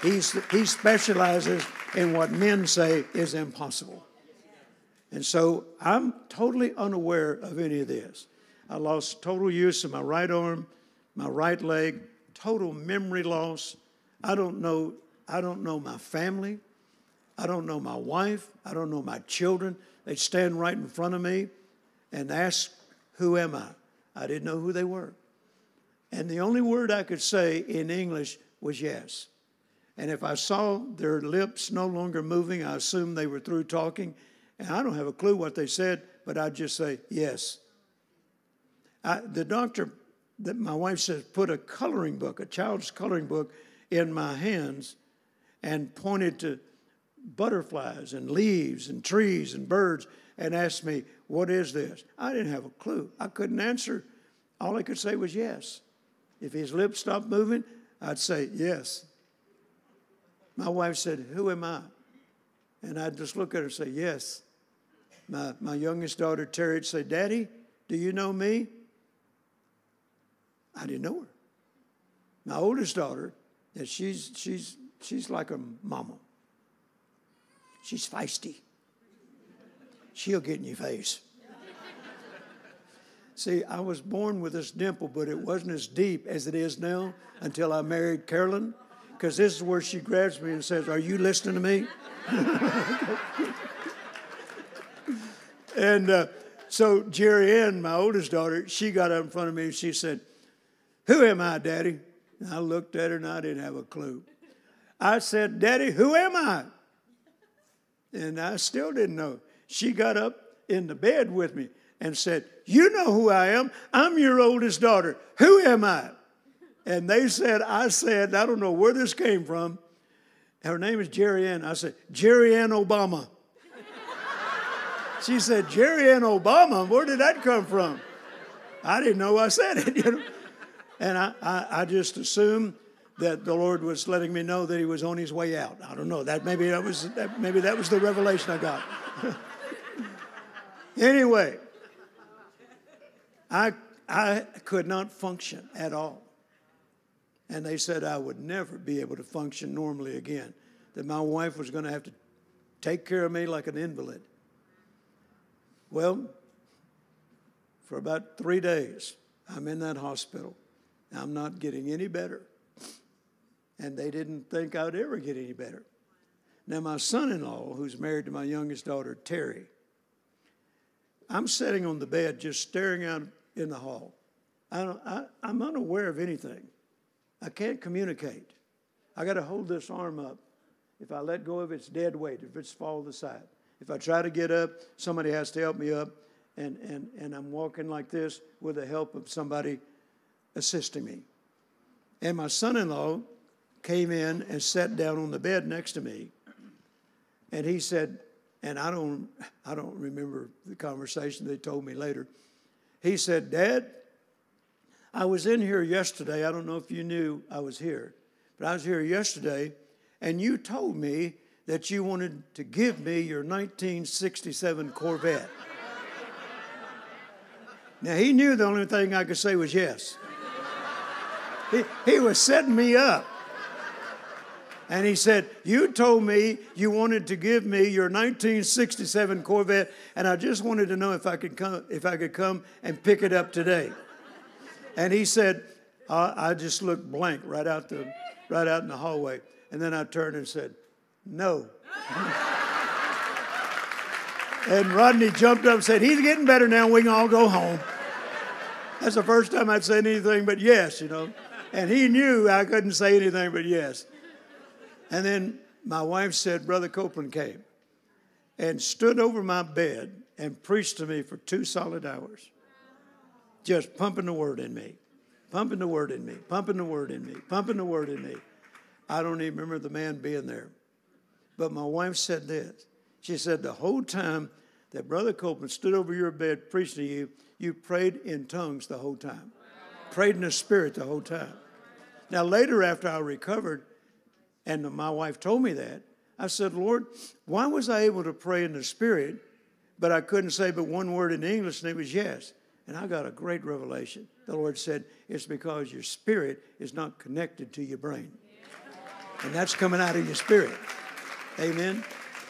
He specializes in what men say is impossible. And so I'm totally unaware of any of this. I lost total use of my right arm, my right leg, total memory loss, I don't know, I don't know my family. I don't know my wife. I don't know my children. They'd stand right in front of me and ask, Who am I? I didn't know who they were. And the only word I could say in English was yes. And if I saw their lips no longer moving, I assumed they were through talking. And I don't have a clue what they said, but I'd just say, yes. I, the doctor, that my wife says, put a coloring book, a child's coloring book, in my hands and pointed to butterflies and leaves and trees and birds and asked me, What is this? I didn't have a clue. I couldn't answer. All I could say was yes. If his lips stopped moving, I'd say yes. My wife said, Who am I? And I'd just look at her and say, Yes. My, my youngest daughter, Terri, would say, Daddy, do you know me? I didn't know her. My oldest daughter, she's, she's, she's like a mama. She's feisty. She'll get in your face. See, I was born with this dimple, but it wasn't as deep as it is now until I married Carolyn, because this is where she grabs me and says, Are you listening to me? and uh, so Jerry Ann, my oldest daughter, she got up in front of me and she said, Who am I, Daddy? And I looked at her and I didn't have a clue. I said, Daddy, who am I? And I still didn't know. She got up in the bed with me and said, You know who I am. I'm your oldest daughter. Who am I? And they said, I said, I don't know where this came from. Her name is Jerry Ann. I said, Jerry Ann Obama. she said, Jerry Ann Obama? Where did that come from? I didn't know I said it, you know. And I, I, I just assumed that the Lord was letting me know that he was on his way out. I don't know. That maybe that was that, maybe that was the revelation I got. Anyway, I, I could not function at all. And they said I would never be able to function normally again, that my wife was going to have to take care of me like an invalid. Well, for about three days, I'm in that hospital. I'm not getting any better. And they didn't think I'd ever get any better. Now, my son in law, who's married to my youngest daughter, Terri, I'm sitting on the bed just staring out in the hall. I I'm unaware of anything. I can't communicate. I got to hold this arm up. If I let go of it, it's dead weight. If it's fall to the side. If I try to get up, somebody has to help me up. And, and, and I'm walking like this with the help of somebody assisting me. And my son in law came in and sat down on the bed next to me. And he said, and I don't, I don't remember the conversation they told me later. He said, Dad, I was in here yesterday. I don't know if you knew I was here, but I was here yesterday, and you told me that you wanted to give me your 1967 Corvette. now, he knew the only thing I could say was yes. He, he was setting me up. And he said, You told me you wanted to give me your 1967 Corvette, and I just wanted to know if I could come, if I could come and pick it up today. And he said, I, I just looked blank right out, the, right out in the hallway. And then I turned and said, No. and Rodney jumped up and said, He's getting better now. We can all go home. That's the first time I'd said anything but yes, you know. And he knew I couldn't say anything but yes. And then my wife said, Brother Copeland came and stood over my bed and preached to me for two solid hours, just pumping the word in me, pumping the word in me, pumping the word in me, pumping the word in me. I don't even remember the man being there. But my wife said this. She said, The whole time that Brother Copeland stood over your bed preaching to you, you prayed in tongues the whole time, prayed in the Spirit the whole time. Now, later, after I recovered, and my wife told me that. I said, Lord, why was I able to pray in the Spirit, but I couldn't say but one word in English, and it was yes. And I got a great revelation. The Lord said, It's because your spirit is not connected to your brain. And that's coming out of your spirit. Amen.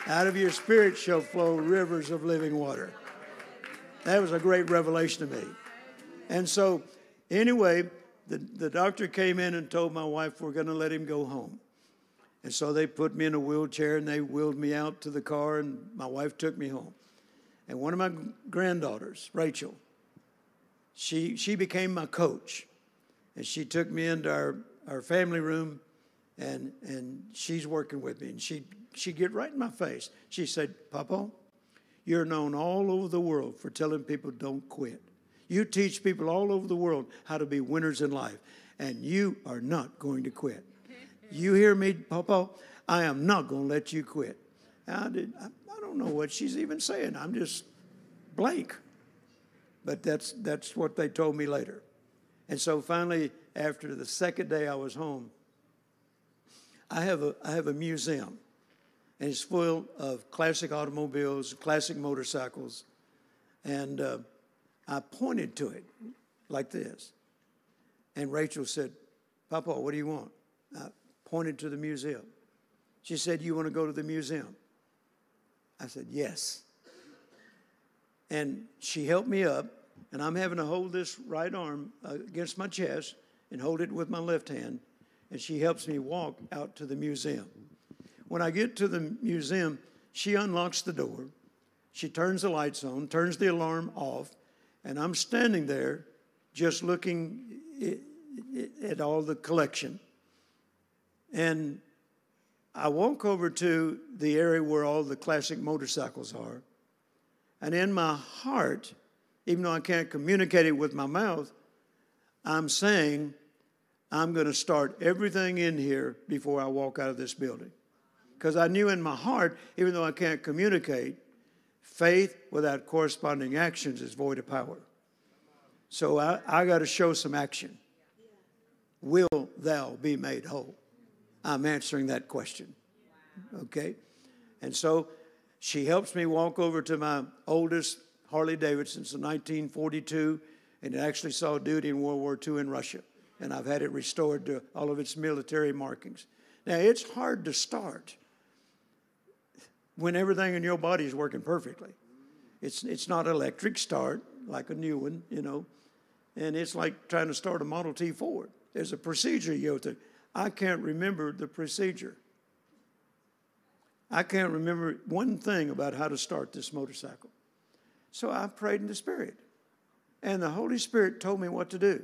Out of your spirit shall flow rivers of living water. That was a great revelation to me. And so, anyway, the, the doctor came in and told my wife, We're going to let him go home. And so they put me in a wheelchair and they wheeled me out to the car, and my wife took me home. And one of my granddaughters, Rachel, she, she became my coach. And she took me into our, our family room and and she's working with me, and she she get right in my face. She said, "Papa, you're known all over the world for telling people don't quit. You teach people all over the world how to be winners in life, and you are not going to quit. You hear me, Papa? I am not going to let you quit." I, did, I, I don't know what she's even saying. I'm just blank. But that's that's what they told me later. And so finally, after the second day I was home, I have a, I have a museum, and it's full of classic automobiles, classic motorcycles. And uh, I pointed to it like this. And Rachel said, Papa, what do you want? Pointed to the museum. She said, You want to go to the museum? I said, Yes. And she helped me up, and I'm having to hold this right arm uh, against my chest and hold it with my left hand and she helps me walk out to the museum. When I get to the museum, she unlocks the door, she turns the lights on, turns the alarm off, and I'm standing there just looking at all the collection. And I walk over to the area where all the classic motorcycles are. And in my heart, even though I can't communicate it with my mouth, I'm saying, I'm going to start everything in here before I walk out of this building. Because I knew in my heart, even though I can't communicate, faith without corresponding actions is void of power. So I, I got to show some action. Will thou be made whole? I'm answering that question. Okay? And so she helps me walk over to my oldest Harley Davidson, it's a 1942, and it actually saw duty in World War II in Russia and I've had it restored to all of its military markings. Now, it's hard to start when everything in your body is working perfectly. It's, it's not electric start like a new one, you know, and it's like trying to start a Model T Ford. There's a procedure you have through. I can't remember the procedure. I can't remember one thing about how to start this motorcycle. So I prayed in the Spirit, and the Holy Spirit told me what to do.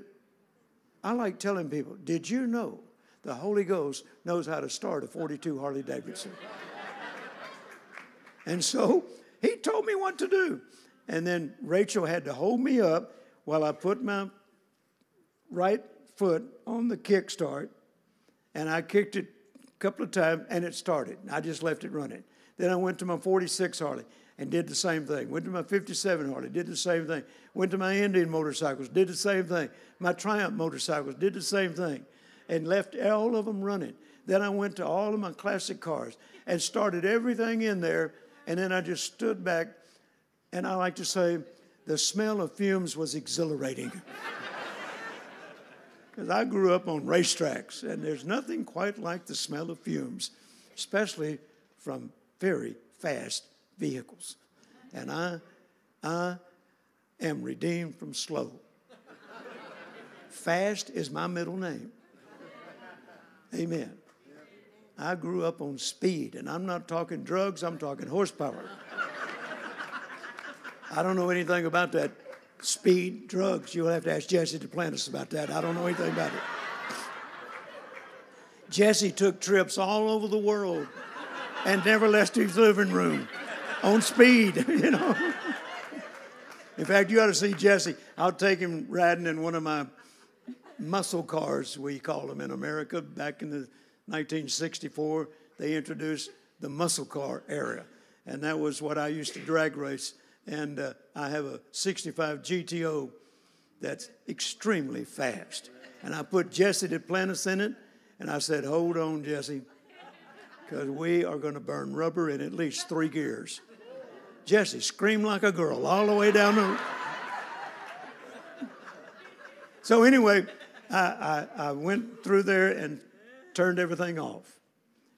I like telling people, did you know the Holy Ghost knows how to start a 42 Harley Davidson? and so he told me what to do. And then Rachel had to hold me up while I put my right foot on the kickstart, and I kicked it a couple of times, and it started. I just left it running. Then I went to my 46 Harley and did the same thing. Went to my 57 Harley, did the same thing. Went to my Indian motorcycles, did the same thing. My Triumph motorcycles, did the same thing. And left all of them running. Then I went to all of my classic cars and started everything in there. And then I just stood back. And I like to say, the smell of fumes was exhilarating. Because I grew up on racetracks, and there's nothing quite like the smell of fumes, especially from very fast vehicles. And I, I am redeemed from slow. Fast is my middle name. Amen. I grew up on speed, and I'm not talking drugs, I'm talking horsepower. I don't know anything about that speed, drugs. You'll have to ask Jesse Duplantis about that. I don't know anything about it. Jesse took trips all over the world and never left his living room on speed, you know. In fact, you ought to see Jesse. I'll take him riding in one of my muscle cars, we call them in America. Back in the 1964, they introduced the muscle car era, and that was what I used to drag race. And uh, I have a 65 GTO that's extremely fast. And I put Jesse Duplantis in it, and I said, Hold on, Jesse, because we are going to burn rubber in at least three gears. Jesse screamed like a girl all the way down the. so anyway, I, I, I went through there and turned everything off,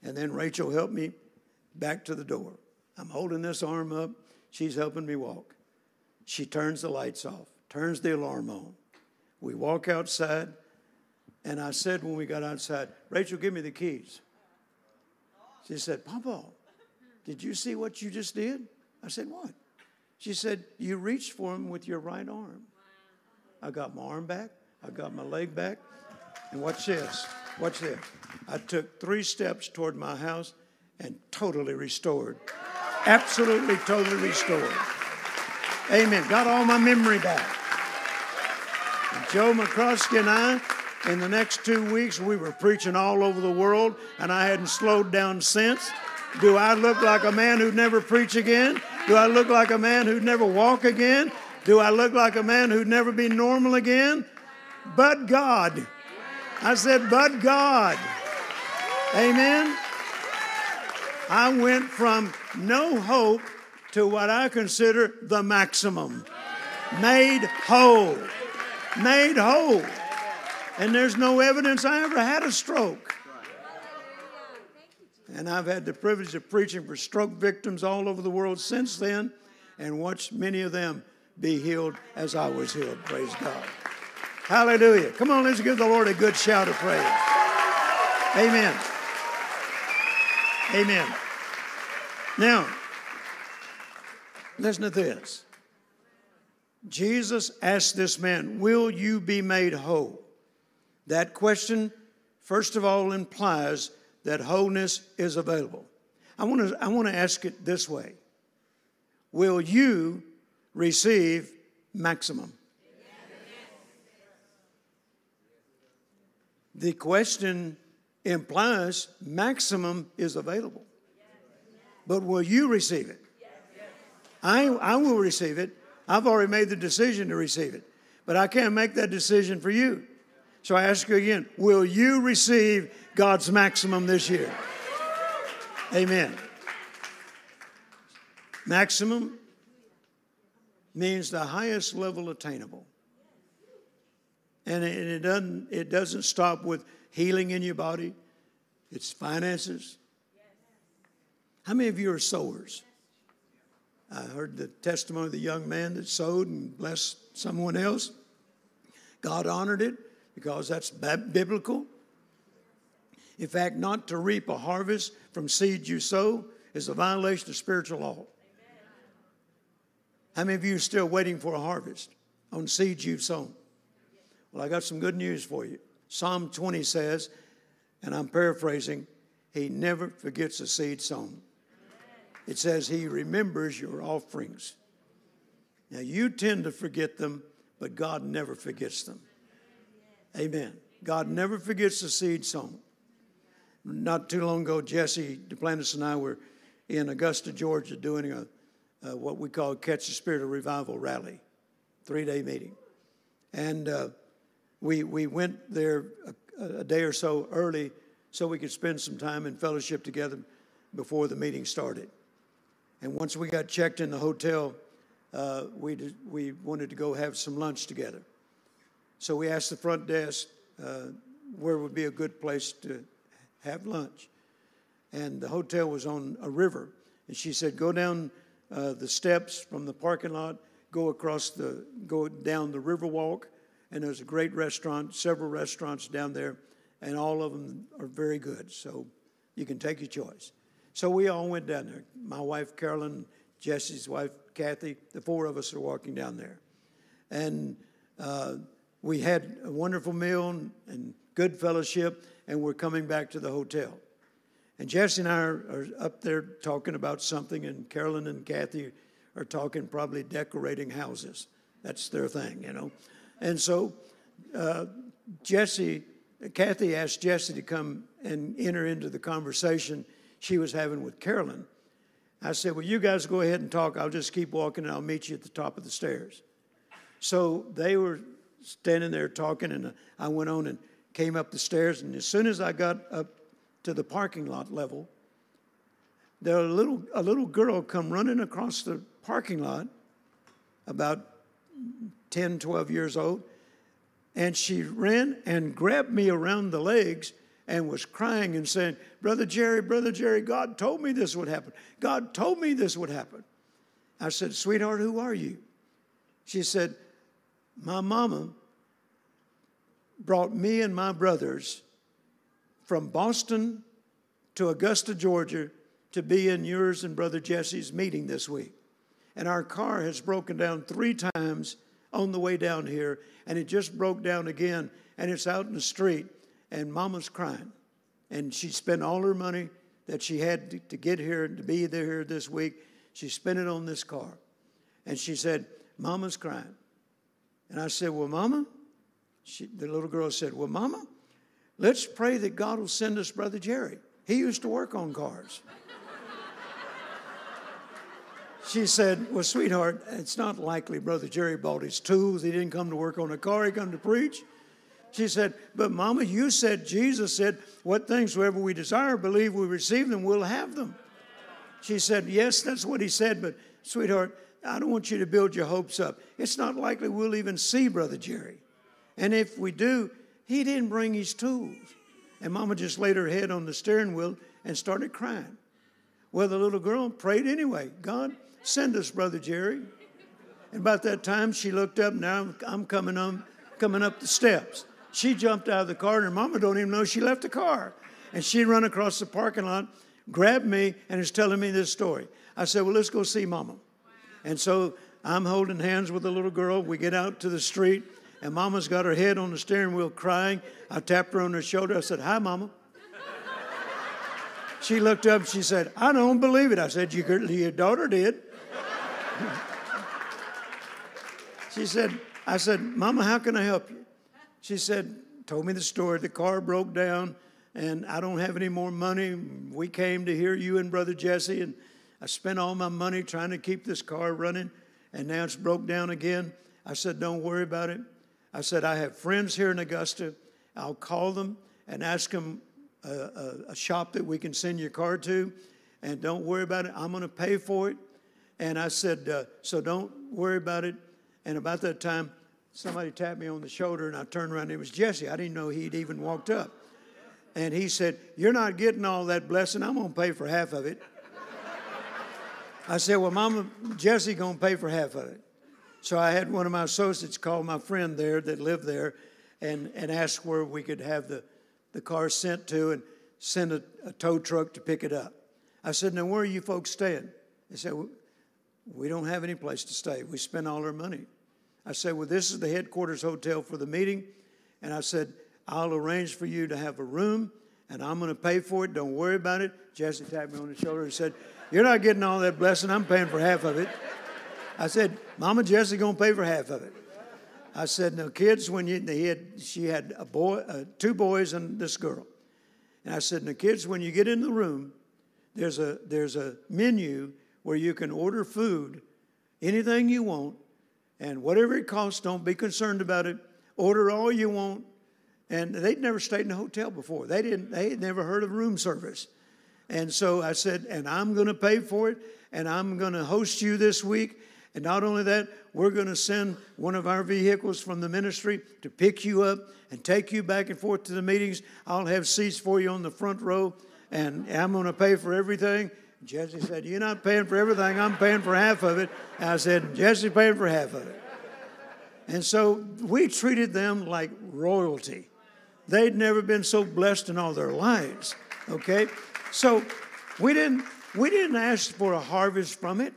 and then Rachel helped me back to the door. I'm holding this arm up. She's helping me walk. She turns the lights off, turns the alarm on. We walk outside, and I said when we got outside, Rachel, give me the keys. She said, Papa, did you see what you just did? I said, What? She said, You reached for him with your right arm. I got my arm back, I got my leg back, and watch this. Watch this. I took three steps toward my house and totally restored. Absolutely, totally restored. Amen. Got all my memory back. And Joe McCroskey and I, in the next two weeks, we were preaching all over the world, and I hadn't slowed down since. Do I look like a man who'd never preach again? Do I look like a man who'd never walk again? Do I look like a man who'd never be normal again? But God. I said, but God. Amen. I went from no hope to what I consider the maximum. Made whole. Made whole. And there's no evidence I ever had a stroke. And I've had the privilege of preaching for stroke victims all over the world since then and watched many of them be healed as I was healed. Praise God. Hallelujah. Come on, let's give the Lord a good shout of praise. Amen. Amen. Now, listen to this. Jesus asked this man, Will you be made whole? That question, first of all, implies that wholeness is available. I want to, I want to ask it this way Will you receive maximum? The question implies maximum is available. But will you receive it? I, I will receive it. I've already made the decision to receive it. But I can't make that decision for you. So I ask you again will you receive God's maximum this year? Amen. Maximum means the highest level attainable. And it, doesn't, it doesn't stop with healing in your body, it's finances. How many of you are sowers? I heard the testimony of the young man that sowed and blessed someone else. God honored it because that's biblical. In fact, not to reap a harvest from seed you sow is a violation of spiritual law. How many of you are still waiting for a harvest on seeds you've sown? Well, I got some good news for you. Psalm 20 says, and I'm paraphrasing, He never forgets a seed sown. It says He remembers your offerings. Now, you tend to forget them, but God never forgets them. Amen. God never forgets the seed sown. Not too long ago, Jesse Duplantis and I were in Augusta, Georgia, doing a, a what we call Catch the Spirit of Revival rally, three day meeting. And uh, we, we went there a, a, day or so early so we could spend some time in fellowship together before the meeting started. And once we got checked in the hotel, uh, we, did, we wanted to go have some lunch together. So we asked the front desk uh, where would be a good place to have lunch. And the hotel was on a river. And she said, Go down uh, the steps from the parking lot, go across the, go down the river walk, and there's a great restaurant, several restaurants down there, and all of them are very good. So you can take your choice. So we all went down there. My wife, Carolyn, Jesse's wife, Cathy, the four of us are walking down there. And uh, we had a wonderful meal and good fellowship, and we're coming back to the hotel. And Jesse and I are, are, up there talking about something, and Carolyn and Cathy are talking probably decorating houses. That's their thing, you know. And so uh, Jesse, Cathy asked Jesse to come and enter into the conversation she was having with Carolyn. I said, Well, you guys go ahead and talk. I'll just keep walking and I'll meet you at the top of the stairs. So they were standing there talking, and I went on and came up the stairs. And as soon as I got up to the parking lot level, there a little a little girl come running across the parking lot, about 10, 12 years old, and she ran and grabbed me around the legs and was crying and saying, Brother Jerry, Brother Jerry, God told me this would happen. God told me this would happen. I said, Sweetheart, who are you? She said, my mama brought me and my brothers from Boston to Augusta, Georgia, to be in yours and Brother Jesse's meeting this week. And our car has broken down three times on the way down here, and it just broke down again, and it's out in the street. and Mama's crying. And she spent all her money that she had to, to get here to be there here this week. She spent it on this car. And she said, Mama's crying. And I said, Well, Mama, she, the little girl said, Well, Mama, let's pray that God will send us Brother Jerry. He used to work on cars. She said, Well, sweetheart, it's not likely Brother Jerry bought his tools. He didn't come to work on a car, he come to preach. She said, But Mama, you said, Jesus said, What things soever we desire, believe we receive them, we'll have them. She said, Yes, that's what he said, but sweetheart, I don't want you to build your hopes up. It's not likely we'll even see Brother Jerry. And if we do, he didn't bring his tools. And Mama just laid her head on the steering wheel and started crying. Well, the little girl prayed anyway God, send us Brother Jerry. And about that time, she looked up. Now I'm coming on, coming up the steps. She jumped out of the car, and her mama don't even know she left the car. And she run across the parking lot, grabbed me, and is telling me this story. I said, Well, let's go see mama. And so I'm holding hands with the little girl. We get out to the street, and mama's got her head on the steering wheel crying. I tapped her on the shoulder. I said, Hi, mama. she looked up, she said, I don't believe it. I said, your daughter did. she said, I said, Mama, how can I help you? She said, told me the story. The car broke down and I don't have any more money. We came to hear you and Brother Jesse, and I spent all my money trying to keep this car running, and now it's broke down again. I said, Don't worry about it. I said, I have friends here in Augusta. I'll call them and ask them a, a, a shop that we can send your car to, and don't worry about it. I'm going to pay for it. And I said, uh, So don't worry about it. And about that time, somebody tapped me on the shoulder and I turned around and it was Jesse. I didn't know he'd even walked up. And he said, You're not getting all that blessing. I'm going to pay for half of it. I said, Well, Mama, Jesse going to pay for half of it. So I had one of my associates call my friend there that lived there and, and ask where we could have the, the car sent to and send a, a tow truck to pick it up. I said, Now, where are you folks staying? They said, We don't have any place to stay. We spend all our money. I said, Well, this is the headquarters hotel for the meeting. And I said, I'll arrange for you to have a room and I'm going to pay for it. Don't worry about it. Jesse tapped me on the shoulder and said, You're not getting all that blessing. I'm paying for half of it. I said, Mama Jesse going to pay for half of it. I said, No, kids, when you, he had, she had a boy, uh, two boys and this girl. And I said, No, kids, when you get in the room, there's a, there's a menu where you can order food, anything you want, and whatever it costs, don't be concerned about it. Order all you want. And they'd never stayed in a hotel before. They didn't. They had never heard of room service. And so I said, and I'm going to pay for it, and I'm going to host you this week. And not only that, we're going to send one of our vehicles from the ministry to pick you up and take you back and forth to the meetings. I'll have seats for you on the front row, and I'm going to pay for everything. Jesse said, You're not paying for everything, I'm paying for half of it. And I said, Jesse paying for half of it. And so we treated them like royalty. They'd never been so blessed in all their lives. Okay? So we didn't we didn't ask for a harvest from it.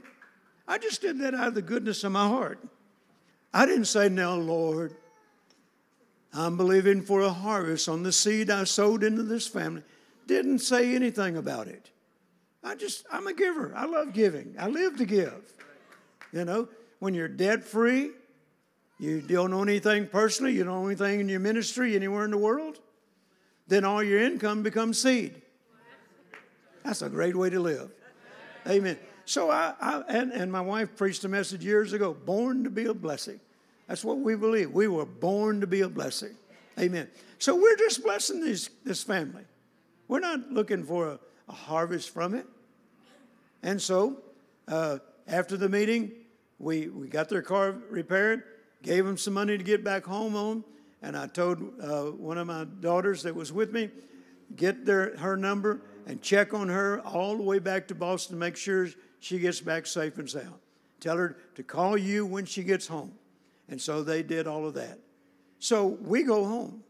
I just did that out of the goodness of my heart. I didn't say, Now, Lord, I'm believing for a harvest on the seed I sowed into this family. Didn't say anything about it. I just, I'm a giver. I love giving. I live to give. You know, when you're debt free, you don't own anything personally, you don't own anything in your ministry anywhere in the world, then all your income becomes seed. That's a great way to live. Amen. So I, I and, and my wife preached a message years ago, born to be a blessing. That's what we believe. We were born to be a blessing. Amen. So we're just blessing this, this family. We're not looking for a, a harvest from it. And so, uh, after the meeting, we, we got their car repaired, gave them some money to get back home on, and I told uh, one of my daughters that was with me, get their, her number and check on her all the way back to Boston to make sure she gets back safe and sound. Tell her to call you when she gets home. And so they did all of that. So we go home,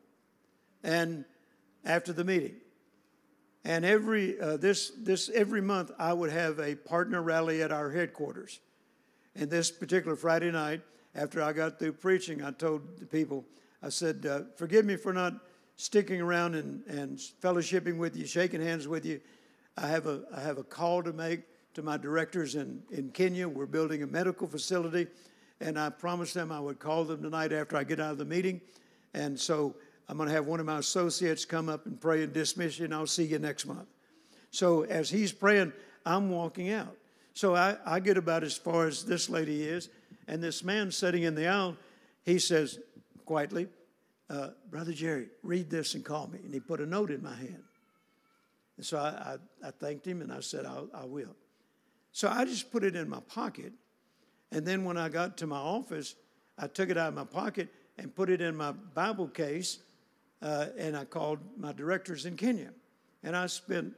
and after the meeting, and every uh, this this every month I would have a partner rally at our headquarters. And this particular Friday night, after I got through preaching, I told the people, I said, uh, "Forgive me for not sticking around and, and fellowshipping with you, shaking hands with you. I have a, I have a call to make to my directors in, in Kenya. We're building a medical facility, and I promised them I would call them tonight after I get out of the meeting. And so I'm going to have one of my associates come up and pray and dismiss you, and I'll see you next month. So as he's praying, I'm walking out. So I, I get about as far as this lady is, and this man sitting in the aisle, he says quietly, uh, Brother Jerry, read this and call me. And he put a note in my hand. And so I, I, I thanked him and I said, I'll, I will. So I just put it in my pocket. And then when I got to my office, I took it out of my pocket and put it in my Bible case. Uh, and I called my directors in Kenya. And I spent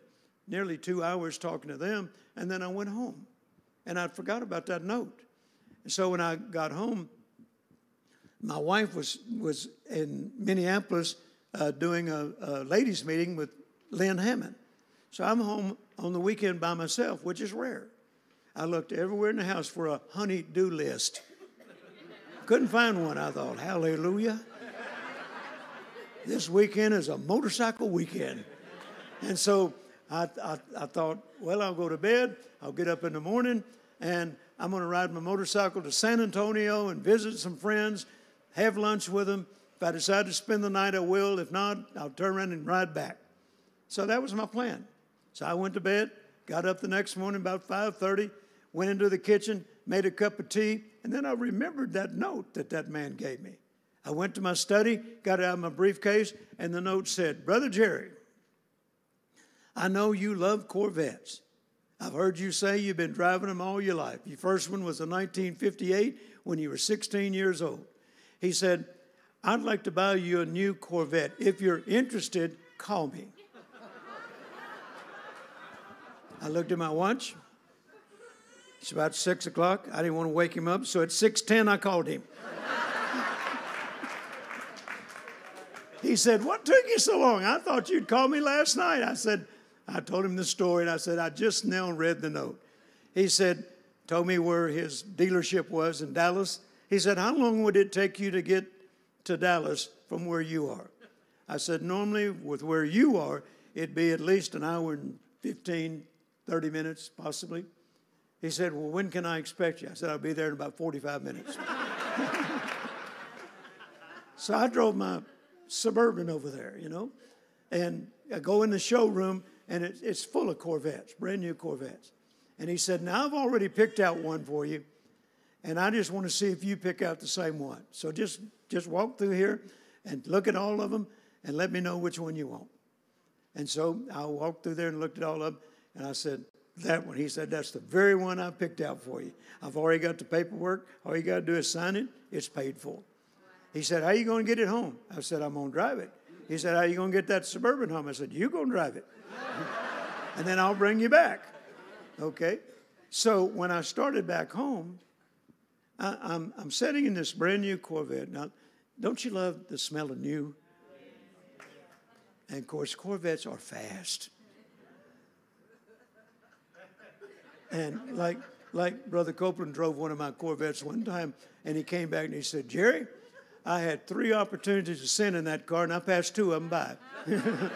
nearly two hours talking to them. And then I went home. And I forgot about that note. And so when I got home, my wife was, was in Minneapolis uh, doing a, a ladies' meeting with Lynne Hammond. So I'm home on the weekend by myself, which is rare. I looked everywhere in the house for a honey do list. Couldn't find one. I thought, hallelujah. This weekend is a motorcycle weekend. And so I, I, I, thought, well, I'll go to bed. I'll get up in the morning and I'm going to ride my motorcycle to San Antonio and visit some friends have lunch with them. If I decide to spend the night, I will. If not, I'll turn around and ride back. So that was my plan. So I went to bed, got up the next morning about 5:30, went into the kitchen, made a cup of tea, and then I remembered that note that that man gave me. I went to my study, got out of my briefcase, and the note said, "Brother Jerry, I know you love Corvettes. I've heard you say you've been driving them all your life. Your first one was a 1958 when you were 16 years old. He said, I'd like to buy you a new Corvette. If you're interested, call me. I looked at my watch. It's about six o'clock. I didn't want to wake him up, so at six ten I called him. He said, "What took you so long? I thought you'd call me last night." I said, "I told him the story, and I said I just now read the note." He said, told me where his dealership was in Dallas, he said, How long would it take you to get to Dallas from where you are? I said, Normally, with where you are, it'd be at least an hour and 15, 30 minutes, possibly. He said, Well, when can I expect you? I said, I'll be there in about 45 minutes. so I drove my Suburban over there, you know, and I go in the showroom, and it, it's full of Corvettes, brand new Corvettes. And he said, Now I've already picked out one for you and I just want to see if you pick out the same one. So just just walk through here and look at all of them and let me know which one you want. And so I walked through there and looked at all of them, and I said, that one. He said, that's the very one I picked out for you. I've already got the paperwork. All you got to do is sign it. It's paid for. He said, how are you going to get it home? I said, I'm going to drive it. He said, how are you going to get that Suburban home? I said, you're going to drive it. and then I'll bring you back. Okay? So when I started back home, I, am I'm, I'm sitting in this brand new Corvette. Now, don't you love the smell of new? And of course, Corvettes are fast. And like, like Brother Copeland drove one of my Corvettes one time, and he came back and he said, Jerry, I had three opportunities to sin in that car, and I passed two of them by.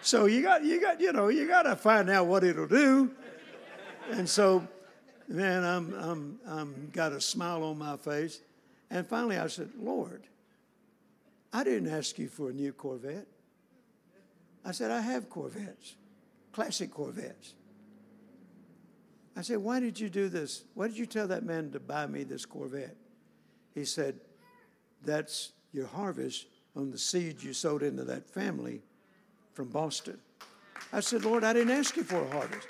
so you got, you got, you know, you got to find out what it'll do. And so man, I'm, I'm, I'm got a smile on my face. And finally I said, Lord, I didn't ask you for a new Corvette. I said, I have Corvettes, classic Corvettes. I said, Why did you do this? Why did you tell that man to buy me this Corvette? He said, That's your harvest on the seed you sowed into that family from Boston. I said, Lord, I didn't ask you for a harvest.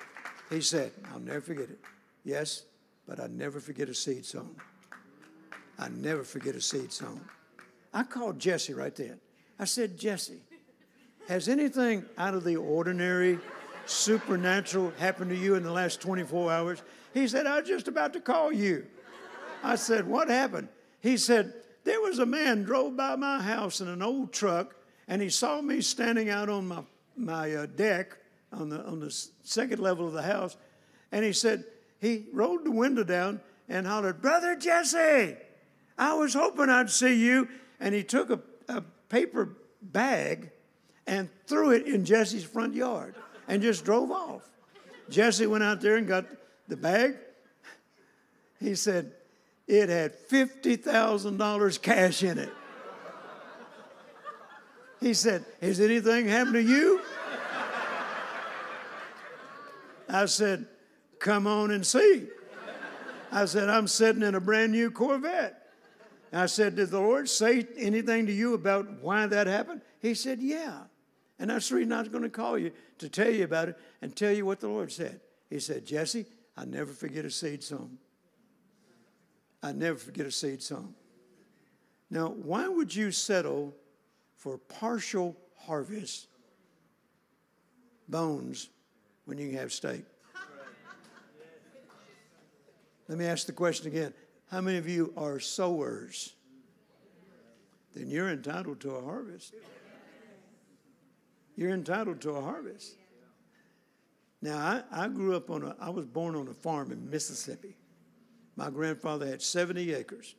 He said, I'll never forget it. Yes, but I never forget a seed sown. I never forget a seed sown. I called Jesse right then. I said, Jesse, has anything out of the ordinary, supernatural happened to you in the last 24 hours? He said, I was just about to call you. I said, What happened? He said, There was a man drove by my house in an old truck, and he saw me standing out on my, my uh, deck on the, on the second level of the house, and he said, he rolled the window down and hollered, Brother Jesse, I was hoping I'd see you. And he took a, a paper bag and threw it in Jesse's front yard and just drove off. Jesse went out there and got the bag. He said it had $50,000 cash in it. He said, Has anything happened to you? I said, Come on and see. I said, I'm sitting in a brand new Corvette. I said, Did the Lord say anything to you about why that happened? He said, Yeah. And that's the reason I was going to call you to tell you about it and tell you what the Lord said. He said, Jesse, I never forget a seed sown. I never forget a seed sown. Now, why would you settle for partial harvest bones when you can have steak? Let me ask the question again. How many of you are sowers? Then you're entitled to a harvest. You're entitled to a harvest. Now, I, I grew up on a, I was born on a farm in Mississippi. My grandfather had 70 acres.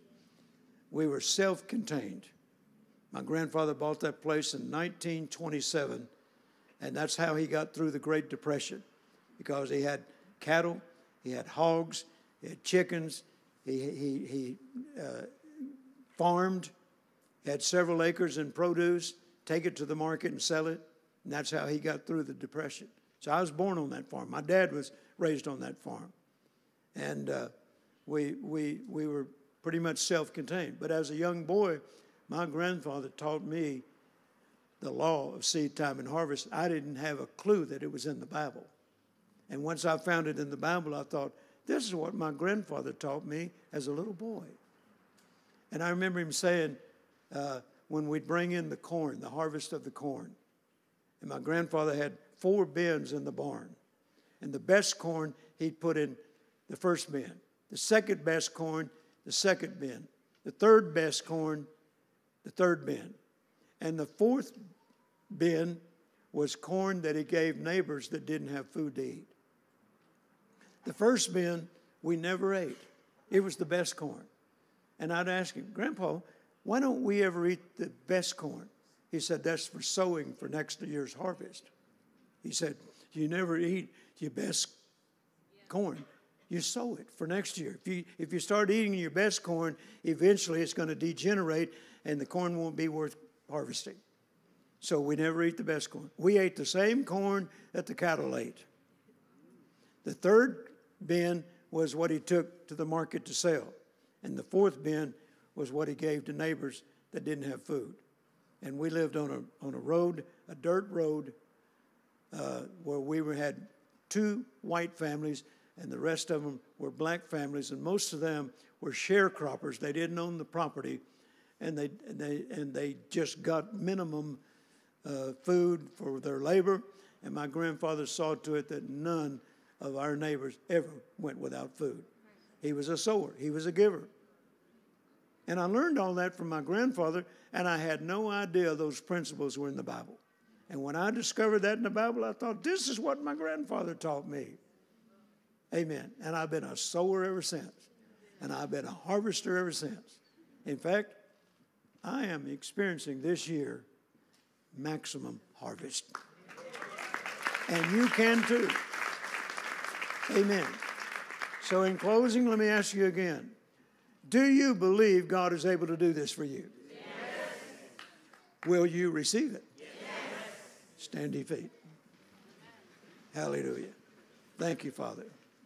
We were self contained. My grandfather bought that place in 1927, and that's how he got through the Great Depression because he had cattle, he had hogs, he had chickens, he, he, he uh, farmed, had several acres in produce, take it to the market and sell it. And that's how he got through the Depression. So I was born on that farm. My dad was raised on that farm. And uh, we, we, we were pretty much self contained. But as a young boy, my grandfather taught me the law of seed time and harvest. I didn't have a clue that it was in the Bible. And once I found it in the Bible, I thought, this is what my grandfather taught me as a little boy. And I remember him saying, uh, when we'd bring in the corn, the harvest of the corn, and my grandfather had four bins in the barn. And the best corn he'd put in the first bin, the second best corn, the second bin, the third best corn, the third bin. And the fourth bin was corn that he gave neighbors that didn't have food to eat. The first bin we never ate. It was the best corn. And I'd ask him, Grandpa, why don't we ever eat the best corn? He said, That's for sowing for next year's harvest. He said, You never eat your best corn. You sow it for next year. If you, if you start eating your best corn, eventually it's going to degenerate and the corn won't be worth harvesting. So we never eat the best corn. We ate the same corn that the cattle ate. The third bin was what he took to the market to sell. And the fourth bin was what he gave to neighbors that didn't have food. And we lived on a, on a road, a dirt road, uh, where we had two white families, and the rest of them were black families, and most of them were sharecroppers. They didn't own the property, and they, and they, and they just got minimum uh, food for their labor. And my grandfather saw to it that none of our neighbors ever went without food. He was a sower, he was a giver. And I learned all that from my grandfather, and I had no idea those principles were in the Bible. And when I discovered that in the Bible, I thought, this is what my grandfather taught me. Amen. And I've been a sower ever since, and I've been a harvester ever since. In fact, I am experiencing this year maximum harvest. And you can too. Amen. So, in closing, let me ask you again Do you believe God is able to do this for you? Yes. Will you receive it? Yes. Stand to your feet. Hallelujah. Thank you, Father.